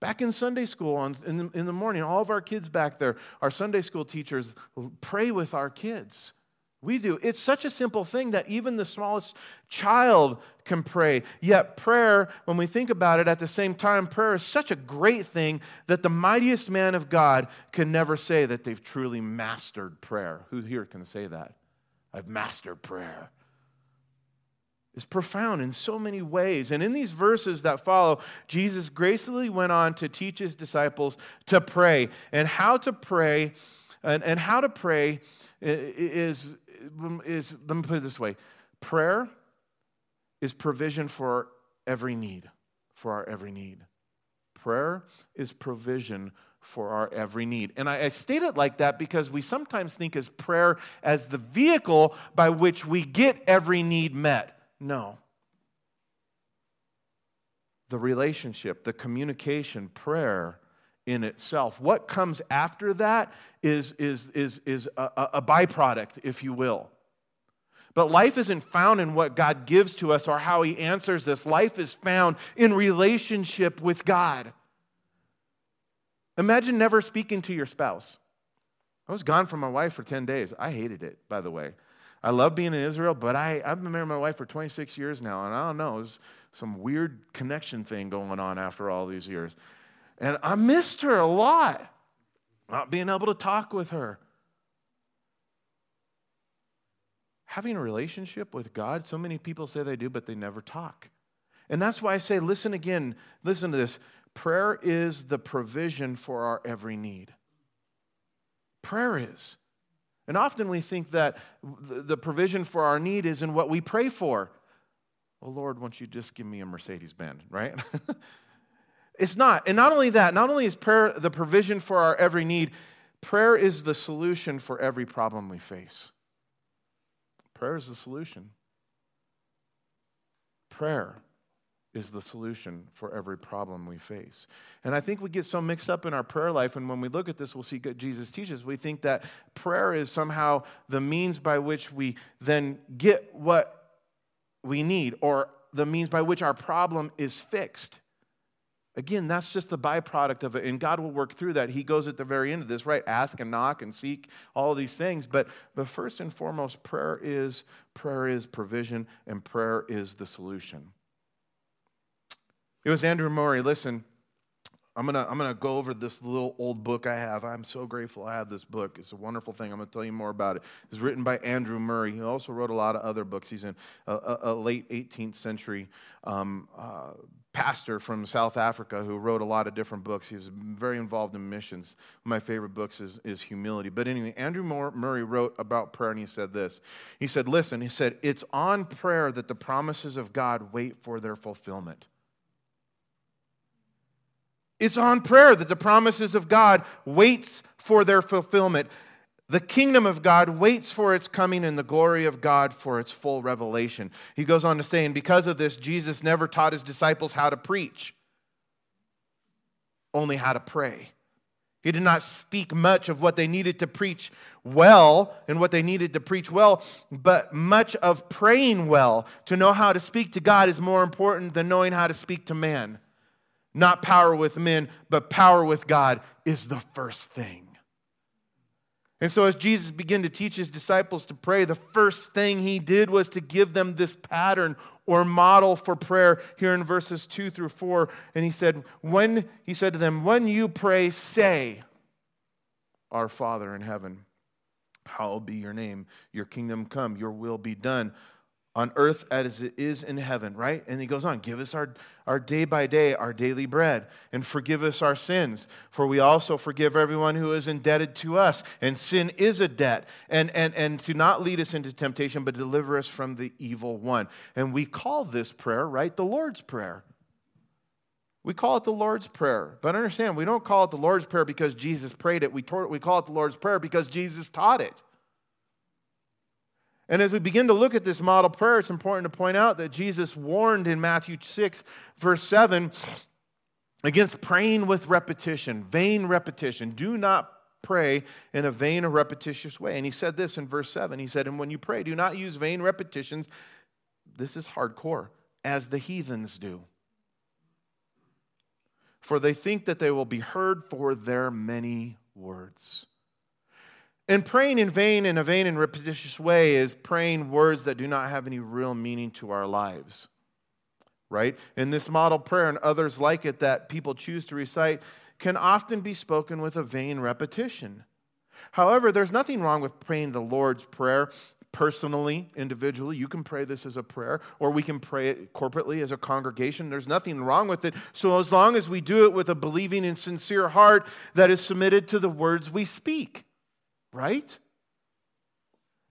Back in Sunday school on, in, the, in the morning, all of our kids back there, our Sunday school teachers pray with our kids. We do. It's such a simple thing that even the smallest child can pray. Yet, prayer, when we think about it at the same time, prayer is such a great thing that the mightiest man of God can never say that they've truly mastered prayer. Who here can say that? I've mastered prayer. It's profound in so many ways. And in these verses that follow, Jesus gracefully went on to teach his disciples to pray and how to pray. And, and how to pray is is, let me put it this way prayer is provision for every need, for our every need. Prayer is provision for our every need. And I, I, state it like that because we sometimes think as prayer as the vehicle by which we get every need met. No. The relationship, the communication, prayer in itself. What comes after that is, is, is, is a, a byproduct, if you will. But life isn't found in what God gives to us or how He answers us. Life is found in relationship with God. Imagine never speaking to your spouse. I was gone from my wife for 10 days. I hated it, by the way. I love being in Israel, but I, I've been married to my wife for 26 years now, and I don't know, there's some weird connection thing going on after all these years. And I missed her a lot, not being able to talk with her. Having a relationship with God, so many people say they do, but they never talk. And that's why I say, listen again, listen to this. Prayer is the provision for our every need. Prayer is. And often we think that the provision for our need is in what we pray for. Oh, Lord, won't you just give me a Mercedes Benz, right? It's not. And not only that, not only is prayer the provision for our every need, prayer is the solution for every problem we face. Prayer is the solution. Prayer is the solution for every problem we face. And I think we get so mixed up in our prayer life, and when we look at this, we'll see what Jesus teaches. We think that prayer is somehow the means by which we then get what we need, or the means by which our problem is fixed. Again, that's just the byproduct of it, and God will work through that. He goes at the very end of this, right? Ask and knock and seek, all these things. But, but first and foremost, prayer is prayer is provision, and prayer is the solution. It was Andrew Murray. Listen, I'm gonna I'm gonna go over this little old book I have. I'm so grateful I have this book. It's a wonderful thing. I'm gonna tell you more about it. It's written by Andrew Murray. He also wrote a lot of other books. He's in a, a, a late 18th century um, uh, pastor from South Africa who wrote a lot of different books. He was very involved in missions. One of my favorite books is, is Humility. But anyway, Andrew Murray wrote about prayer and he said this. He said, Listen, he said, it's on prayer that the promises of God wait for their fulfillment. It's on prayer that the promises of God waits for their fulfillment. The kingdom of God waits for its coming and the glory of God for its full revelation. He goes on to say, and because of this, Jesus never taught his disciples how to preach. only how to pray. He did not speak much of what they needed to preach well and what they needed to preach well, but much of praying well. To know how to speak to God is more important than knowing how to speak to man. Not power with men, but power with God is the first thing. And so, as Jesus began to teach his disciples to pray, the first thing he did was to give them this pattern or model for prayer here in verses 2 through 4. And he said, When he said to them, When you pray, say, Our Father in heaven, hallowed be your name, your kingdom come, your will be done on earth as it is in heaven, right? And he goes on, give us our, our day by day, our daily bread, and forgive us our sins, for we also forgive everyone who is indebted to us. And sin is a debt. And, and, and to not lead us into temptation, but deliver us from the evil one. And we call this prayer, right, the Lord's Prayer. We call it the Lord's Prayer. But understand, we don't call it the Lord's Prayer because Jesus prayed it. We, we call it the Lord's Prayer because Jesus taught it. And as we begin to look at this model prayer, it's important to point out that Jesus warned in Matthew 6, verse 7, against praying with repetition, vain repetition. Do not pray in a vain or repetitious way. And he said this in verse 7. He said, And when you pray, do not use vain repetitions. This is hardcore, as the heathens do. For they think that they will be heard for their many words. And praying in vain in a vain and repetitious way is praying words that do not have any real meaning to our lives. Right? And this model prayer and others like it that people choose to recite can often be spoken with a vain repetition. However, there's nothing wrong with praying the Lord's Prayer personally, individually. You can pray this as a prayer, or we can pray it corporately as a congregation. There's nothing wrong with it. So, as long as we do it with a believing and sincere heart that is submitted to the words we speak right?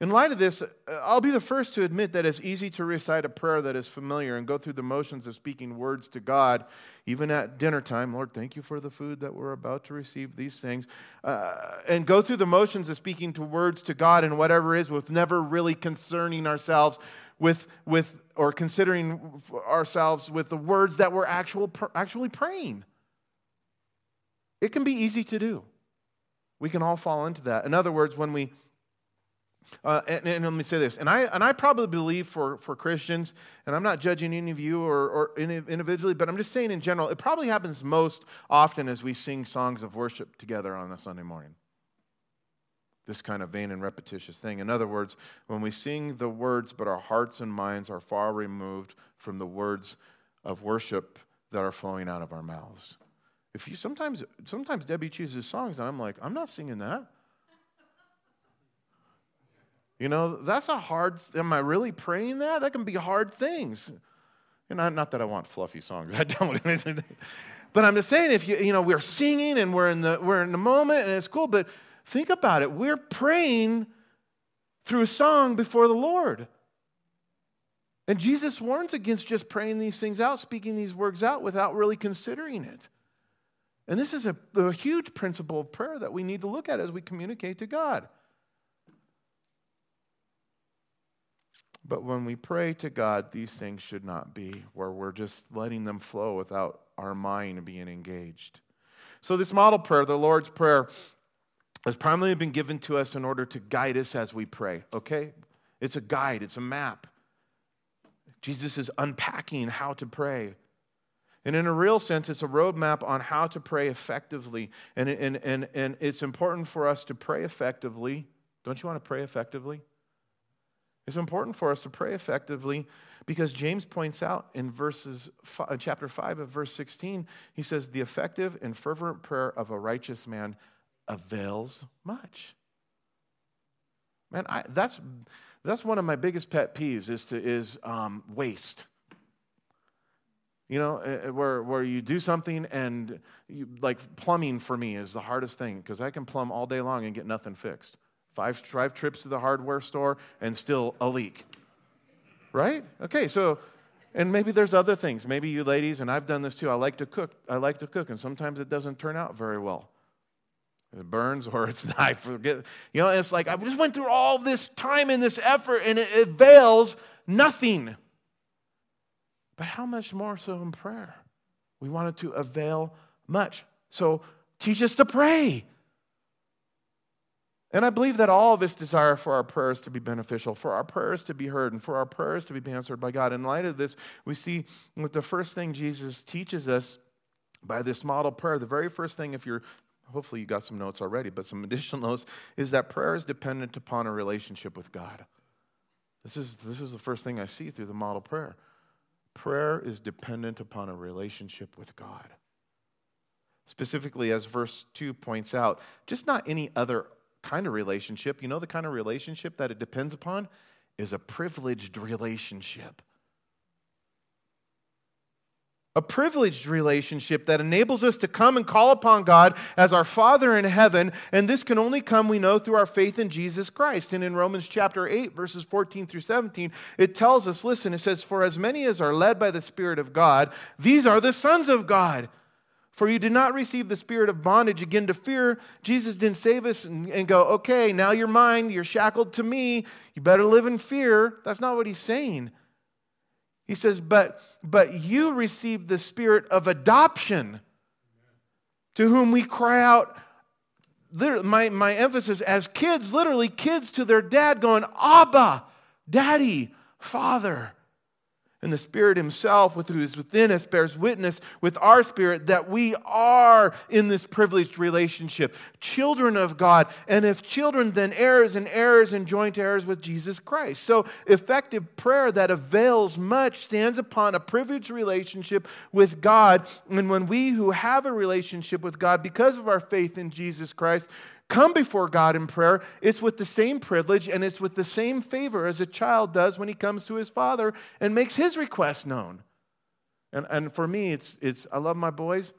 In light of this, I'll be the first to admit that it's easy to recite a prayer that is familiar and go through the motions of speaking words to God, even at dinner time. Lord, thank you for the food that we're about to receive, these things. Uh, and go through the motions of speaking to words to God and whatever is, with never really concerning ourselves with, with or considering ourselves with the words that we're actual, actually praying. It can be easy to do. We can all fall into that. In other words, when we, uh, and, and, let me say this, and I, and I probably believe for, for Christians, and I'm not judging any of you or, or individually, but I'm just saying in general, it probably happens most often as we sing songs of worship together on a Sunday morning. This kind of vain and repetitious thing. In other words, when we sing the words, but our hearts and minds are far removed from the words of worship that are flowing out of our mouths. If you sometimes sometimes Debbie chooses songs and I'm like, I'm not singing that. You know, that's a hard am I really praying that? That can be hard things. And not, not that I want fluffy songs. I don't want anything. but I'm just saying if you you know, we're singing and we're in the we're in the moment and it's cool, but think about it. We're praying through a song before the Lord. And Jesus warns against just praying these things out, speaking these words out without really considering it. And this is a, a huge principle of prayer that we need to look at as we communicate to God. But when we pray to God, these things should not be where we're just letting them flow without our mind being engaged. So, this model prayer, the Lord's Prayer, has primarily been given to us in order to guide us as we pray, okay? It's a guide, it's a map. Jesus is unpacking how to pray. And in a real sense, it's a roadmap on how to pray effectively. And, and, and, and it's important for us to pray effectively. Don't you want to pray effectively? It's important for us to pray effectively because James points out in verses chapter 5 of verse 16, he says, The effective and fervent prayer of a righteous man avails much. Man, I, that's, that's one of my biggest pet peeves is, to, is um, waste. You know, eh, eh, where, where you do something and you, like plumbing for me is the hardest thing because I can plumb all day long and get nothing fixed. Five, five trips to the hardware store and still a leak. Right? Okay, so, and maybe there's other things. Maybe you ladies, and I've done this too, I like to cook. I like to cook, and sometimes it doesn't turn out very well. It burns or it's not. I forget. You know, it's like I just went through all this time and this effort and it avails nothing. But how much more so in prayer? We want it to avail much. So teach us to pray. And I believe that all of us desire for our prayers to be beneficial, for our prayers to be heard, and for our prayers to be answered by God. In light of this, we see with the first thing Jesus teaches us by this model prayer, the very first thing, if you're hopefully you got some notes already, but some additional notes, is that prayer is dependent upon a relationship with God. This is, this is the first thing I see through the model prayer. Prayer is dependent upon a relationship with God. Specifically, as verse 2 points out, just not any other kind of relationship. You know, the kind of relationship that it depends upon is a privileged relationship. A privileged relationship that enables us to come and call upon God as our Father in heaven. And this can only come, we know, through our faith in Jesus Christ. And in Romans chapter 8, verses 14 through 17, it tells us listen, it says, For as many as are led by the Spirit of God, these are the sons of God. For you did not receive the spirit of bondage again to fear. Jesus didn't save us and, and, go, okay, now you're mine. You're shackled to me. You better live in fear. That's not what he's saying. He says, but, but you received the spirit of adoption to whom we cry out. Literally, My, my emphasis as kids, literally kids to their dad, going, Abba, Daddy, Father. And the Spirit Himself, with who is within us, bears witness with our spirit that we are in this privileged relationship, children of God. And if children, then heirs and heirs and joint heirs with Jesus Christ. So, effective prayer that avails much stands upon a privileged relationship with God. And when we who have a relationship with God, because of our faith in Jesus Christ, come before God in prayer, it's with the same privilege and it's with the same favor as a child does when he comes to his father and makes his request known. And, and for me, it's, it's I love my boys,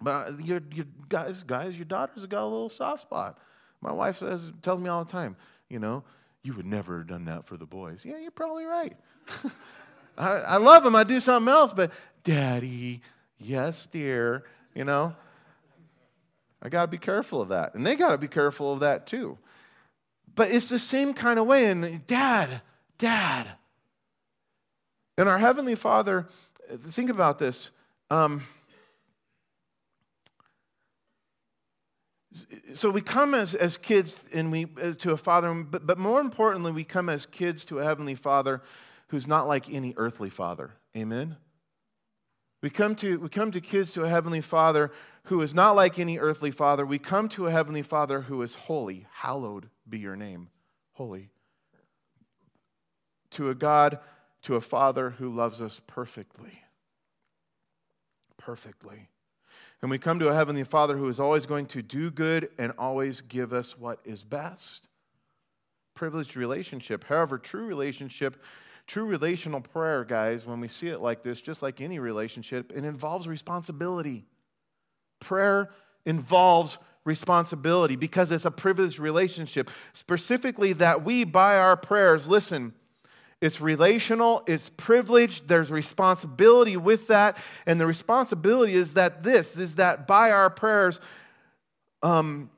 but your, your guys, guys, your daughters have got a little soft spot. My wife says, tells me all the time, you know, you would never have done that for the boys. Yeah, you're probably right. I, I love them. I do something else, but daddy, yes, dear, you know. I got to be careful of that. And they got to be careful of that too. But it's the same kind of way. And dad, dad. And our Heavenly Father, think about this. Um, so we come as, as kids and we as, to a father, but, but more importantly, we come as kids to a Heavenly Father who's not like any earthly father. Amen? We come to, we come to kids to a Heavenly Father who is not like any earthly father. We come to a heavenly father who is holy. Hallowed be your name. Holy. To a God, to a father who loves us perfectly. Perfectly. And we come to a heavenly father who is always going to do good and always give us what is best. Privileged relationship. However, true relationship True relational prayer, guys, when we see it like this, just like any relationship, it involves responsibility. Prayer involves responsibility because it's a privileged relationship. Specifically, that we, by our prayers, listen, it's relational, it's privileged, there's responsibility with that. And the responsibility is that this is that by our prayers, um,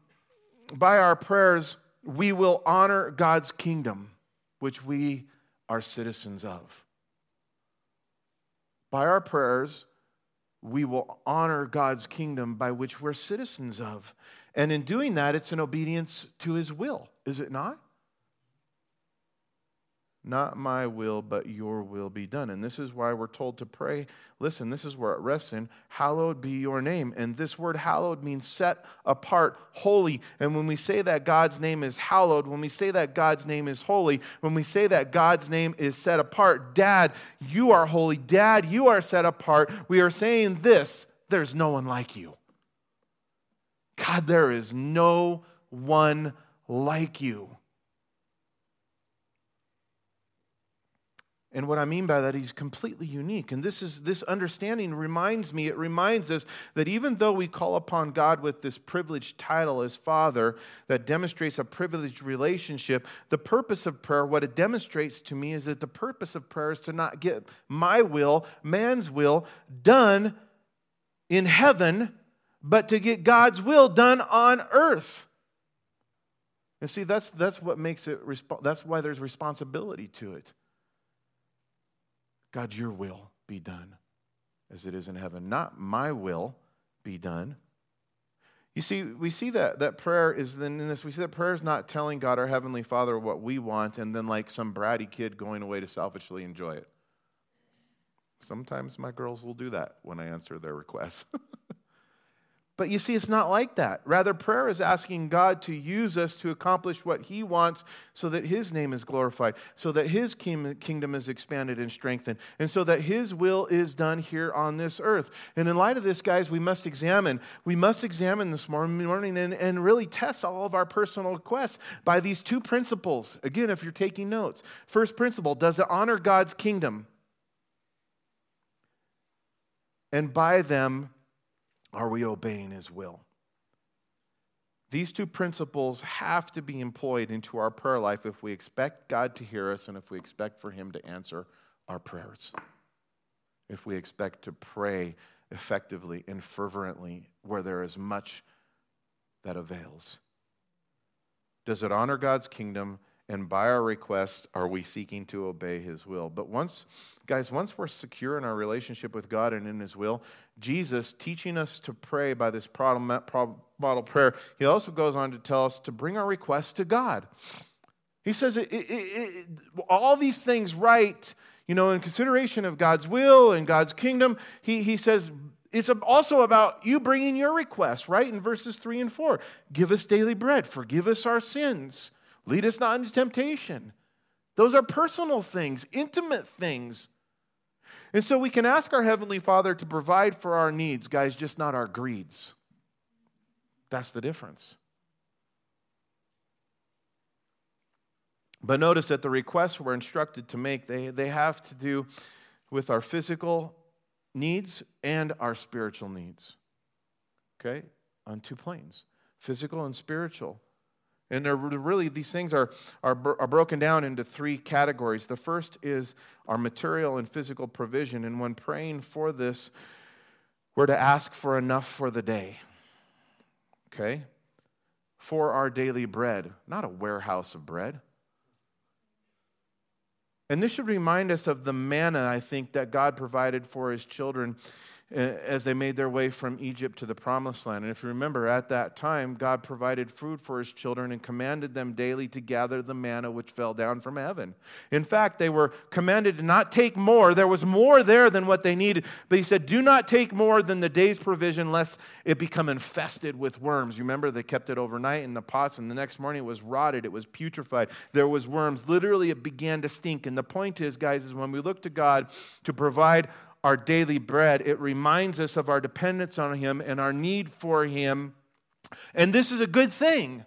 by our prayers, we will honor God's kingdom, which we are citizens of. By our prayers, we will honor God's kingdom by which we're citizens of. And in doing that, it's an obedience to his will, is it not? Not my will, but your will be done. And this is why we're told to pray. Listen, this is where it rests in. Hallowed be your name. And this word hallowed means set apart, holy. And when we say that God's name is hallowed, when we say that God's name is holy, when we say that God's name is set apart, Dad, you are holy. Dad, you are set apart. We are saying this there's no one like you. God, there is no one like you. And what I mean by that, he's completely unique. And this is this understanding reminds me, it reminds us that even though we call upon God with this privileged title as Father that demonstrates a privileged relationship, the purpose of prayer, what it demonstrates to me is that the purpose of prayer is to not get my will, man's will, done in heaven, but to get God's will done on earth. And see, that's, that's what makes it, that's why there's responsibility to it. God, your will be done as it is in heaven. Not my will be done, You see, we see that that prayer is then in this, we see that prayer is not telling God our Heavenly Father what we want and then like some bratty kid going away to selfishly enjoy it. Sometimes my girls will do that when I answer their requests. But you see, it's not like that. Rather, prayer is asking God to use us to accomplish what He wants so that His name is glorified, so that His kingdom is expanded and strengthened, and so that His will is done here on this earth. And in light of this, guys, we must examine. We must examine this morning and, and really test all of our personal requests by these two principles. Again, if you're taking notes. First principle does it honor God's kingdom? And by them, are we obeying His will? These two principles have to be employed into our prayer life if we expect God to hear us and if we expect for Him to answer our prayers. If we expect to pray effectively and fervently where there is much that avails. Does it honor God's kingdom? And by our request, are we seeking to obey His will? But once, guys, once we're secure in our relationship with God and in His will, Jesus teaching us to pray by this model prayer, He also goes on to tell us to bring our requests to God. He says it, it, it, all these things right, you know, in consideration of God's will and God's kingdom. He, he says it's also about you bringing your requests, right? In verses 3 and 4. Give us daily bread, forgive us our sins Lead us not into temptation. Those are personal things, intimate things. And so we can ask our Heavenly Father to provide for our needs, guys, just not our greeds. That's the difference. But notice that the requests we're instructed to make, they, they have to do with our physical needs and our spiritual needs. Okay? On two planes physical and spiritual. And really, these things are, are, are broken down into three categories. The first is our material and physical provision. And when praying for this, we're to ask for enough for the day. Okay? For our daily bread, not a warehouse of bread. And this should remind us of the manna, I think, that God provided for his children Uh, as they made their way from Egypt to the promised land. And if you remember, at that time, God provided food for his children and commanded them daily to gather the manna which fell down from heaven. In fact, they were commanded to not take more. There was more there than what they needed. But he said, Do not take more than the day's provision, lest it become infested with worms. You remember, they kept it overnight in the pots, and the next morning it was rotted, it was putrefied. There was worms. Literally, it began to stink. And the point is, guys, is when we look to God to provide our daily bread. It reminds us of our dependence on Him and our need for Him. And this is a good thing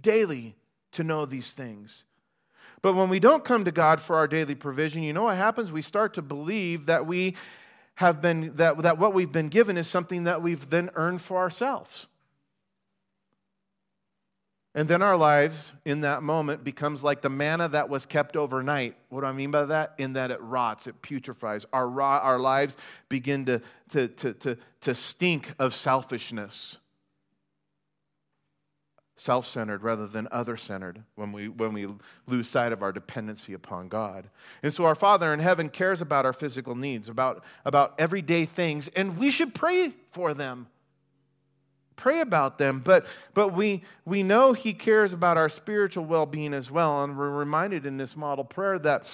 daily to know these things. But when we don't come to God for our daily provision, you know what happens? We start to believe that we have been that, that what we've been given is something that we've then earned for ourselves. And then our lives in that moment becomes like the manna that was kept overnight. What do I mean by that? In that it rots, it putrefies. Our, our lives begin to, to, to, to, to stink of selfishness. Self centered rather than other centered when we, when we lose sight of our dependency upon God. And so our Father in heaven cares about our physical needs, about, about everyday things, and we should pray for them pray about them, but, but we, we know He cares about our spiritual well being as well. And we're reminded in this model prayer that,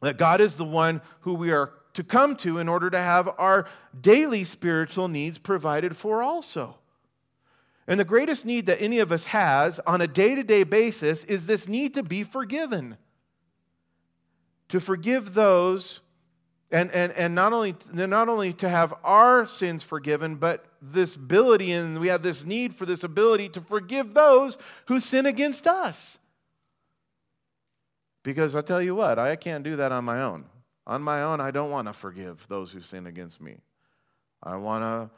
that God is the one who we are to come to in order to have our daily spiritual needs provided for also. And the greatest need that any of us has on a day to day basis is this need to be forgiven. To forgive those and, and, and not, only, not only to have our sins forgiven, but this ability and we have this need for this ability to forgive those who sin against us. Because I tell you what, I can't do that on my own. On my own, I don't want to forgive those who sin against me. I want to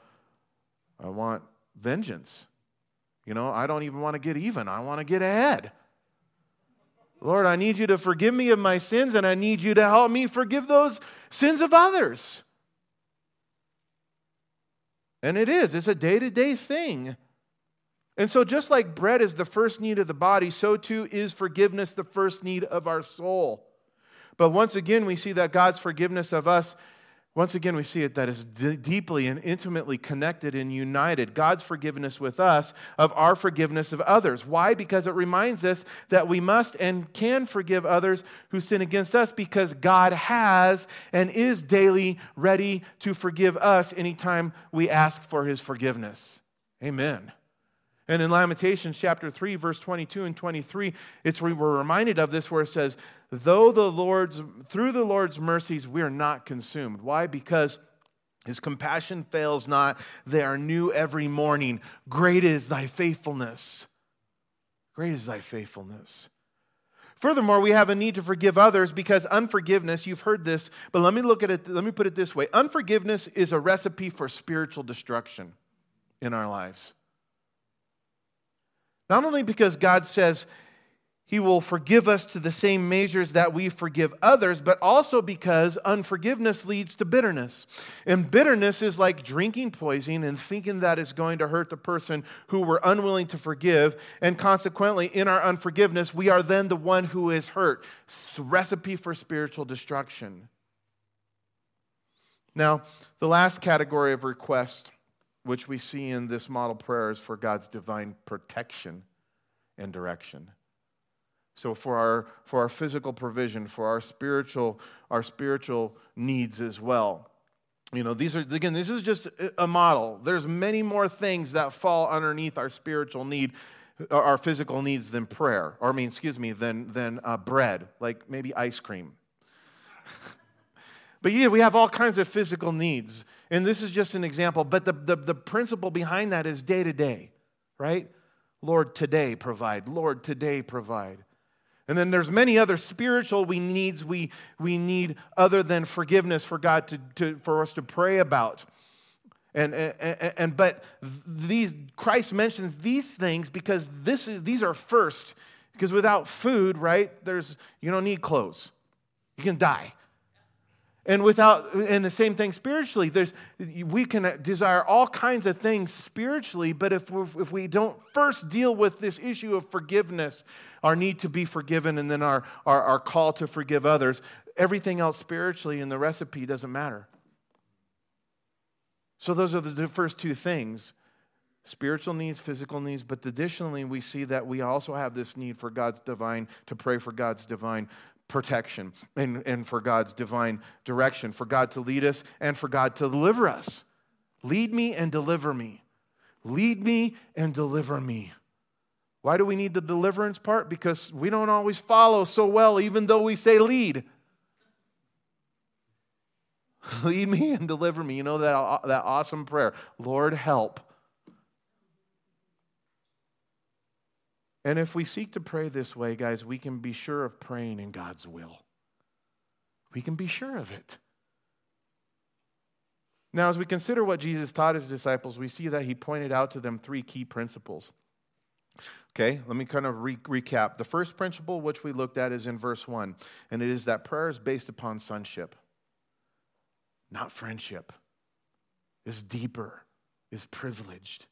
I want vengeance. You know, I don't even want to get even. I want to get ahead. Lord, I need you to forgive me of my sins, and I need you to help me forgive those sins of others. And it is, it's a day to day thing. And so, just like bread is the first need of the body, so too is forgiveness the first need of our soul. But once again, we see that God's forgiveness of us Once again, we see it that is d- deeply and intimately connected and united. God's forgiveness with us of our forgiveness of others. Why? Because it reminds us that we must and can forgive others who sin against us because God has and is daily ready to forgive us anytime we ask for his forgiveness. Amen. And in Lamentations chapter 3, verse 22 and 23, it's, we're reminded of this where it says, Though the Lord's, through the Lord's mercies, we are not consumed. Why? Because his compassion fails not. They are new every morning. Great is thy faithfulness. Great is thy faithfulness. Furthermore, we have a need to forgive others because unforgiveness, you've heard this, but let me look at it, let me put it this way. Unforgiveness is a recipe for spiritual destruction in our lives. Not only because God says he will forgive us to the same measures that we forgive others, but also because unforgiveness leads to bitterness. And bitterness is like drinking poison and thinking that it's going to hurt the person who we're unwilling to forgive. And consequently, in our unforgiveness, we are then the one who is hurt. Recipe for spiritual destruction. Now, the last category of request which we see in this model prayer is for God's divine protection and direction. So for our for our physical provision, for our spiritual our spiritual needs as well. You know, these are again, this is just a model. There's many more things that fall underneath our spiritual need, our physical needs than prayer, or I mean, excuse me, than than uh, bread, like maybe ice cream. but yeah, we have all kinds of physical needs. And this is just an example, but the, the, the principle behind that is day to day, right? Lord, today provide. Lord, today provide. And then there's many other spiritual we needs we, we need other than forgiveness for God to, to, for us to pray about. And, and, and but these Christ mentions these things because this is these are first because without food right there's you don't need clothes you can die and without, and the same thing spiritually. There's, we can desire all kinds of things spiritually, but if, if we don't first deal with this issue of forgiveness, our need to be forgiven, and then our, our, our call to forgive others, everything else spiritually in the recipe doesn't matter. So, those are the first two things spiritual needs, physical needs, but additionally, we see that we also have this need for God's divine, to pray for God's divine protection and, and for God's divine direction, for God to lead us and for God to deliver us. Lead me and deliver me. Lead me and deliver me. Why do we need the deliverance part? Because we don't always follow so well, even though we say lead. lead me and deliver me. You know that, that awesome prayer Lord, help. And if we seek to pray this way, guys, we can be sure of praying in God's will. We can be sure of it. Now, as we consider what Jesus taught his disciples, we see that he pointed out to them three key principles. Okay, let me kind of re- recap. The first principle, which we looked at, is in verse 1, and it is that prayer is based upon sonship, not friendship, is deeper, is privileged.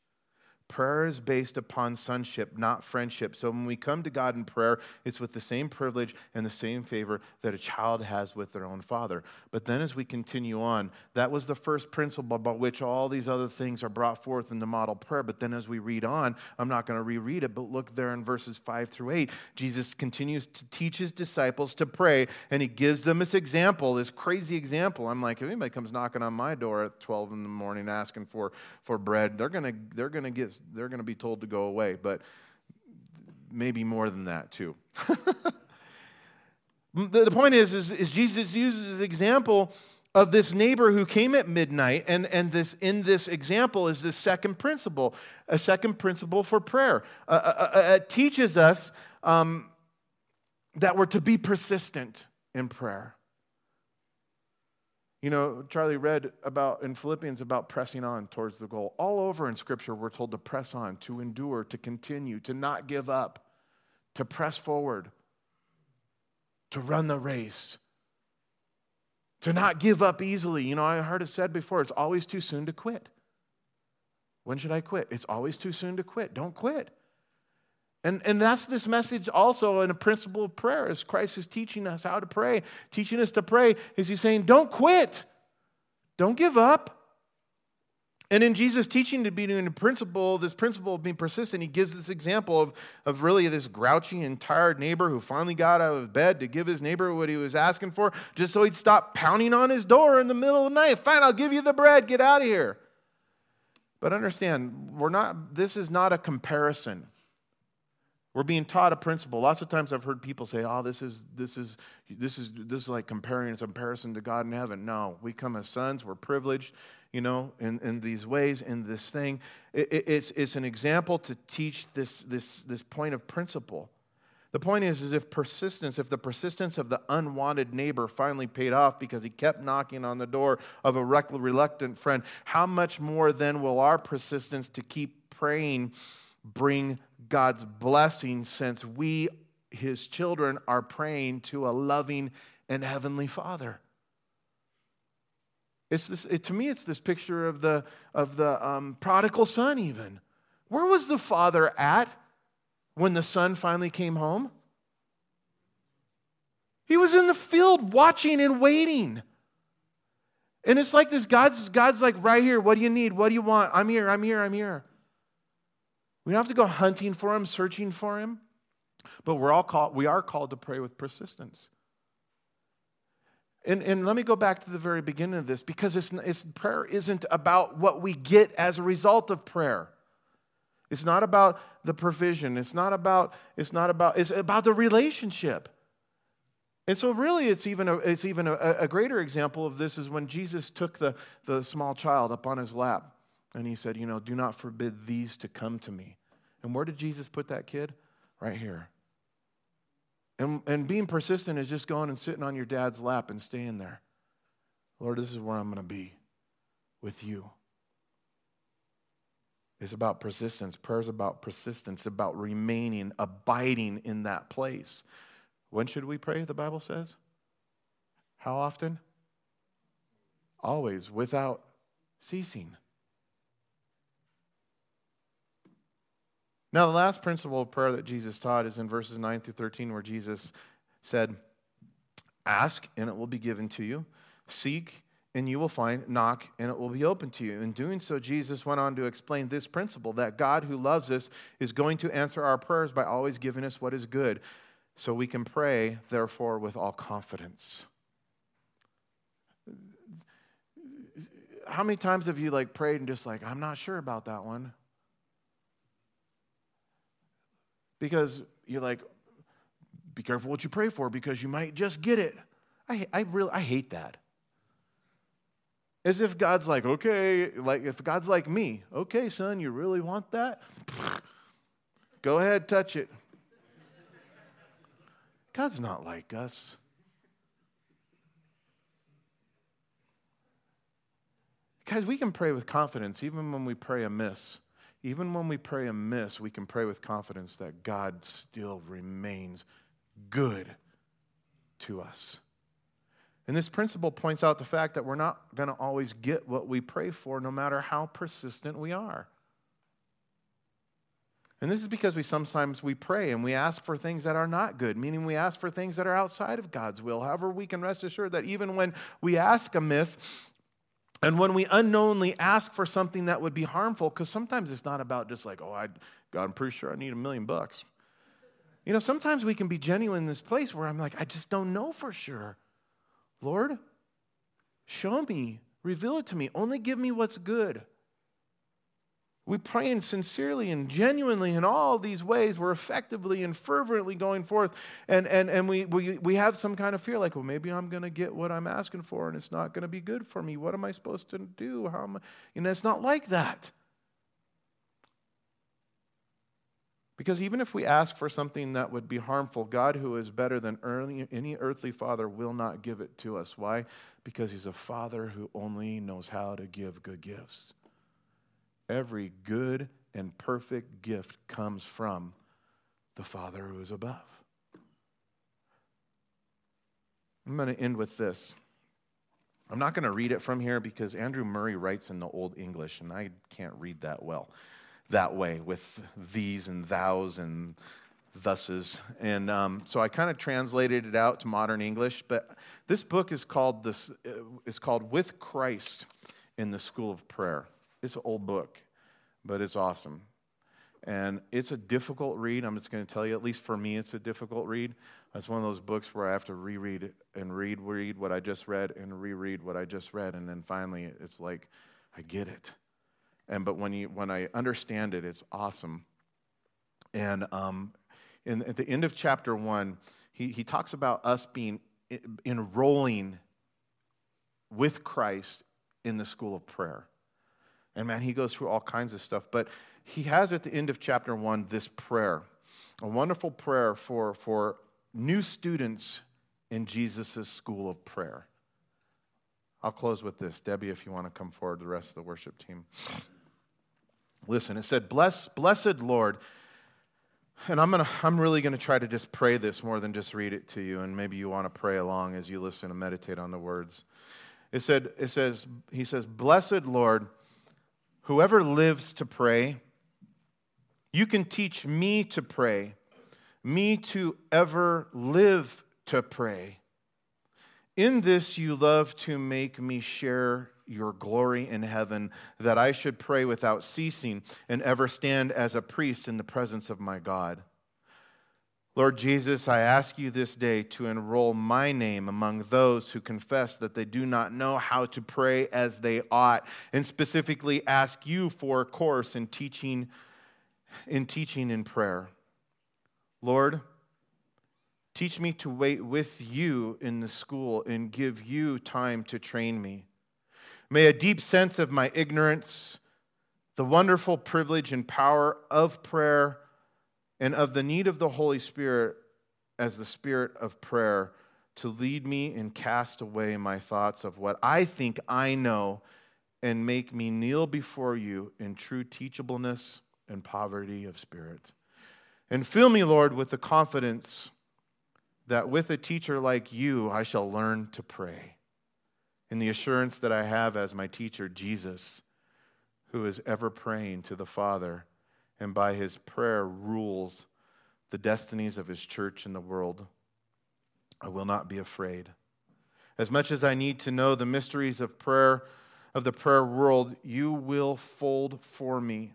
Prayer is based upon sonship, not friendship. So when we come to God in prayer, it's with the same privilege and the same favor that a child has with their own father. But then as we continue on, that was the first principle by which all these other things are brought forth in the model prayer. But then as we read on, I'm not going to reread it, but look there in verses 5 through 8. Jesus continues to teach his disciples to pray, and he gives them this example, this crazy example. I'm like, if anybody comes knocking on my door at 12 in the morning asking for, for bread, they're going to they're going to get they're going to be told to go away, but maybe more than that too. the, the point is, is, is Jesus uses this example of this neighbor who came at midnight and, and this in this example is this second principle a second principle for prayer uh, uh, uh, uh it teaches us um, that we're to be persistent in prayer you know, Charlie read about in Philippians about pressing on towards the goal. All over in Scripture, we're told to press on, to endure, to continue, to not give up, to press forward, to run the race, to not give up easily. You know, I heard it said before it's always too soon to quit. When should I quit? It's always too soon to quit. Don't quit. And, and that's this message also in a principle of prayer as Christ is teaching us how to pray, teaching us to pray, is he's saying, don't quit. Don't give up. And in Jesus' teaching to be doing a principle, this principle of being persistent, he gives this example of, of really this grouchy and tired neighbor who finally got out of bed to give his neighbor what he was asking for, just so he'd stop pounding on his door in the middle of the night. Fine, I'll give you the bread, get out of here. But understand, we're not, this is not a comparison. We're being taught a principle. Lots of times I've heard people say, "Oh, this is this is this is this is like comparing it's comparison to God in heaven." No, we come as sons. We're privileged you know, in, in these ways, in this thing. It, it, it's, it's an example to teach this, this, this point of principle. The point is, is if persistence, if the persistence of the unwanted neighbor finally paid off because he kept knocking on the door of a reluctant friend, how much more then will our persistence to keep praying bring God's blessing since we, his children, are praying to a loving and heavenly Father? It's this, it, to me, it's this picture of the, of the um, prodigal son, even. Where was the father at when the son finally came home? He was in the field watching and waiting. And it's like this God's, God's like, right here, what do you need? What do you want? I'm here, I'm here, I'm here. We don't have to go hunting for him, searching for him. But we're all called, we are called to pray with persistence. And, and let me go back to the very beginning of this because it's, it's, prayer isn't about what we get as a result of prayer. It's not about the provision. It's not about, it's not about, it's about the relationship. And so, really, it's even, a, it's even a, a greater example of this is when Jesus took the, the small child up on his lap and he said, You know, do not forbid these to come to me. And where did Jesus put that kid? Right here. And, and being persistent is just going and sitting on your dad's lap and staying there. Lord, this is where I'm going to be with you. It's about persistence. Prayer is about persistence, about remaining, abiding in that place. When should we pray, the Bible says? How often? Always, without ceasing. Now, the last principle of prayer that Jesus taught is in verses 9 through 13, where Jesus said, Ask, and it will be given to you. Seek, and you will find. Knock, and it will be open to you. In doing so, Jesus went on to explain this principle that God, who loves us, is going to answer our prayers by always giving us what is good. So we can pray, therefore, with all confidence. How many times have you like prayed and just like, I'm not sure about that one? Because you're like, be careful what you pray for because you might just get it. I, I really I hate that. As if God's like, okay, like if God's like me, okay, son, you really want that? Go ahead, touch it. God's not like us. Guys, we can pray with confidence even when we pray amiss. Even when we pray amiss, we can pray with confidence that God still remains good to us. And this principle points out the fact that we're not going to always get what we pray for, no matter how persistent we are. And this is because we sometimes we pray and we ask for things that are not good, meaning we ask for things that are outside of God's will. However, we can rest assured that even when we ask amiss, and when we unknowingly ask for something that would be harmful, because sometimes it's not about just like, oh, I, God, I'm pretty sure I need a million bucks. You know, sometimes we can be genuine in this place where I'm like, I just don't know for sure. Lord, show me, reveal it to me, only give me what's good. We praying sincerely and genuinely in all these ways. We're effectively and fervently going forth. And, and, and we, we, we have some kind of fear like, well, maybe I'm going to get what I'm asking for and it's not going to be good for me. What am I supposed to do? How am I? Know, it's not like that. Because even if we ask for something that would be harmful, God, who is better than any earthly father, will not give it to us. Why? Because He's a father who only knows how to give good gifts. Every good and perfect gift comes from the Father who is above. I'm going to end with this. I'm not going to read it from here because Andrew Murray writes in the Old English, and I can't read that well that way with these and thous and thuses. And um, so I kind of translated it out to modern English. But this book is called, this, uh, is called With Christ in the School of Prayer. It's an old book, but it's awesome. And it's a difficult read. I'm just going to tell you, at least for me, it's a difficult read. It's one of those books where I have to reread and read, read what I just read and reread what I just read. And then finally, it's like, I get it. And but when, you, when I understand it, it's awesome. And um, in, at the end of chapter one, he, he talks about us being enrolling with Christ in the school of prayer. And man, he goes through all kinds of stuff. But he has at the end of chapter one this prayer, a wonderful prayer for, for new students in Jesus' school of prayer. I'll close with this. Debbie, if you want to come forward, the rest of the worship team. Listen, it said, Bless, Blessed Lord, and I'm, gonna, I'm really going to try to just pray this more than just read it to you, and maybe you want to pray along as you listen and meditate on the words. It, said, it says, He says, Blessed Lord, whoever lives to pray, you can teach me to pray, me to ever live to pray. In this you love to make me share your glory in heaven, that I should pray without ceasing and ever stand as a priest in the presence of my God. Lord Jesus, I ask you this day to enroll my name among those who confess that they do not know how to pray as they ought, and specifically ask you for a course in teaching in teaching in prayer. Lord, teach me to wait with you in the school and give you time to train me. May a deep sense of my ignorance, the wonderful privilege and power of prayer, and of the need of the Holy Spirit as the Spirit of prayer to lead me and cast away my thoughts of what I think I know and make me kneel before you in true teachableness and poverty of spirit. And fill me, Lord, with the confidence that with a teacher like you, I shall learn to pray. In the assurance that I have as my teacher, Jesus, who is ever praying to the Father and by his prayer rules the destinies of his church and the world. I will not be afraid. As much as I need to know the mysteries of prayer, of the prayer world, you will fold for me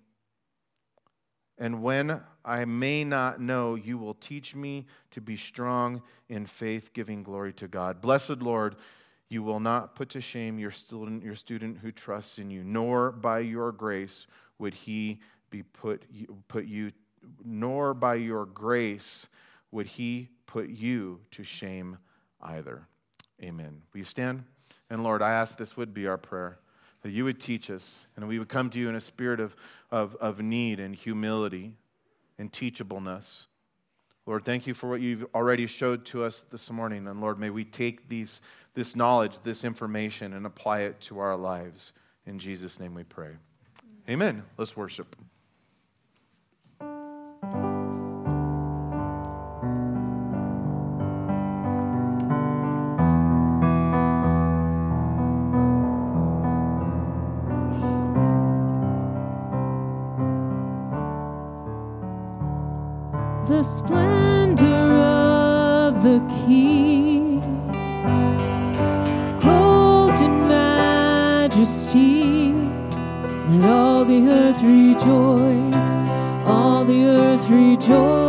and when I may not know, you will teach me to be strong in faith, giving glory to God. Blessed Lord, you will not put to shame your student, your student who trusts in you, nor by your grace would he be put, put you, nor by your grace would he put you to shame either. Amen. Will you stand? And Lord, I ask this would be our prayer that you would teach us and we would come to you in a spirit of, of, of need and humility and teachableness. Lord, thank you for what you've already showed to us this morning. And Lord, may we take these, this knowledge, this information, and apply it to our lives. In Jesus' name we pray. Amen. Let's worship. All the earth rejoice, all the earth rejoice.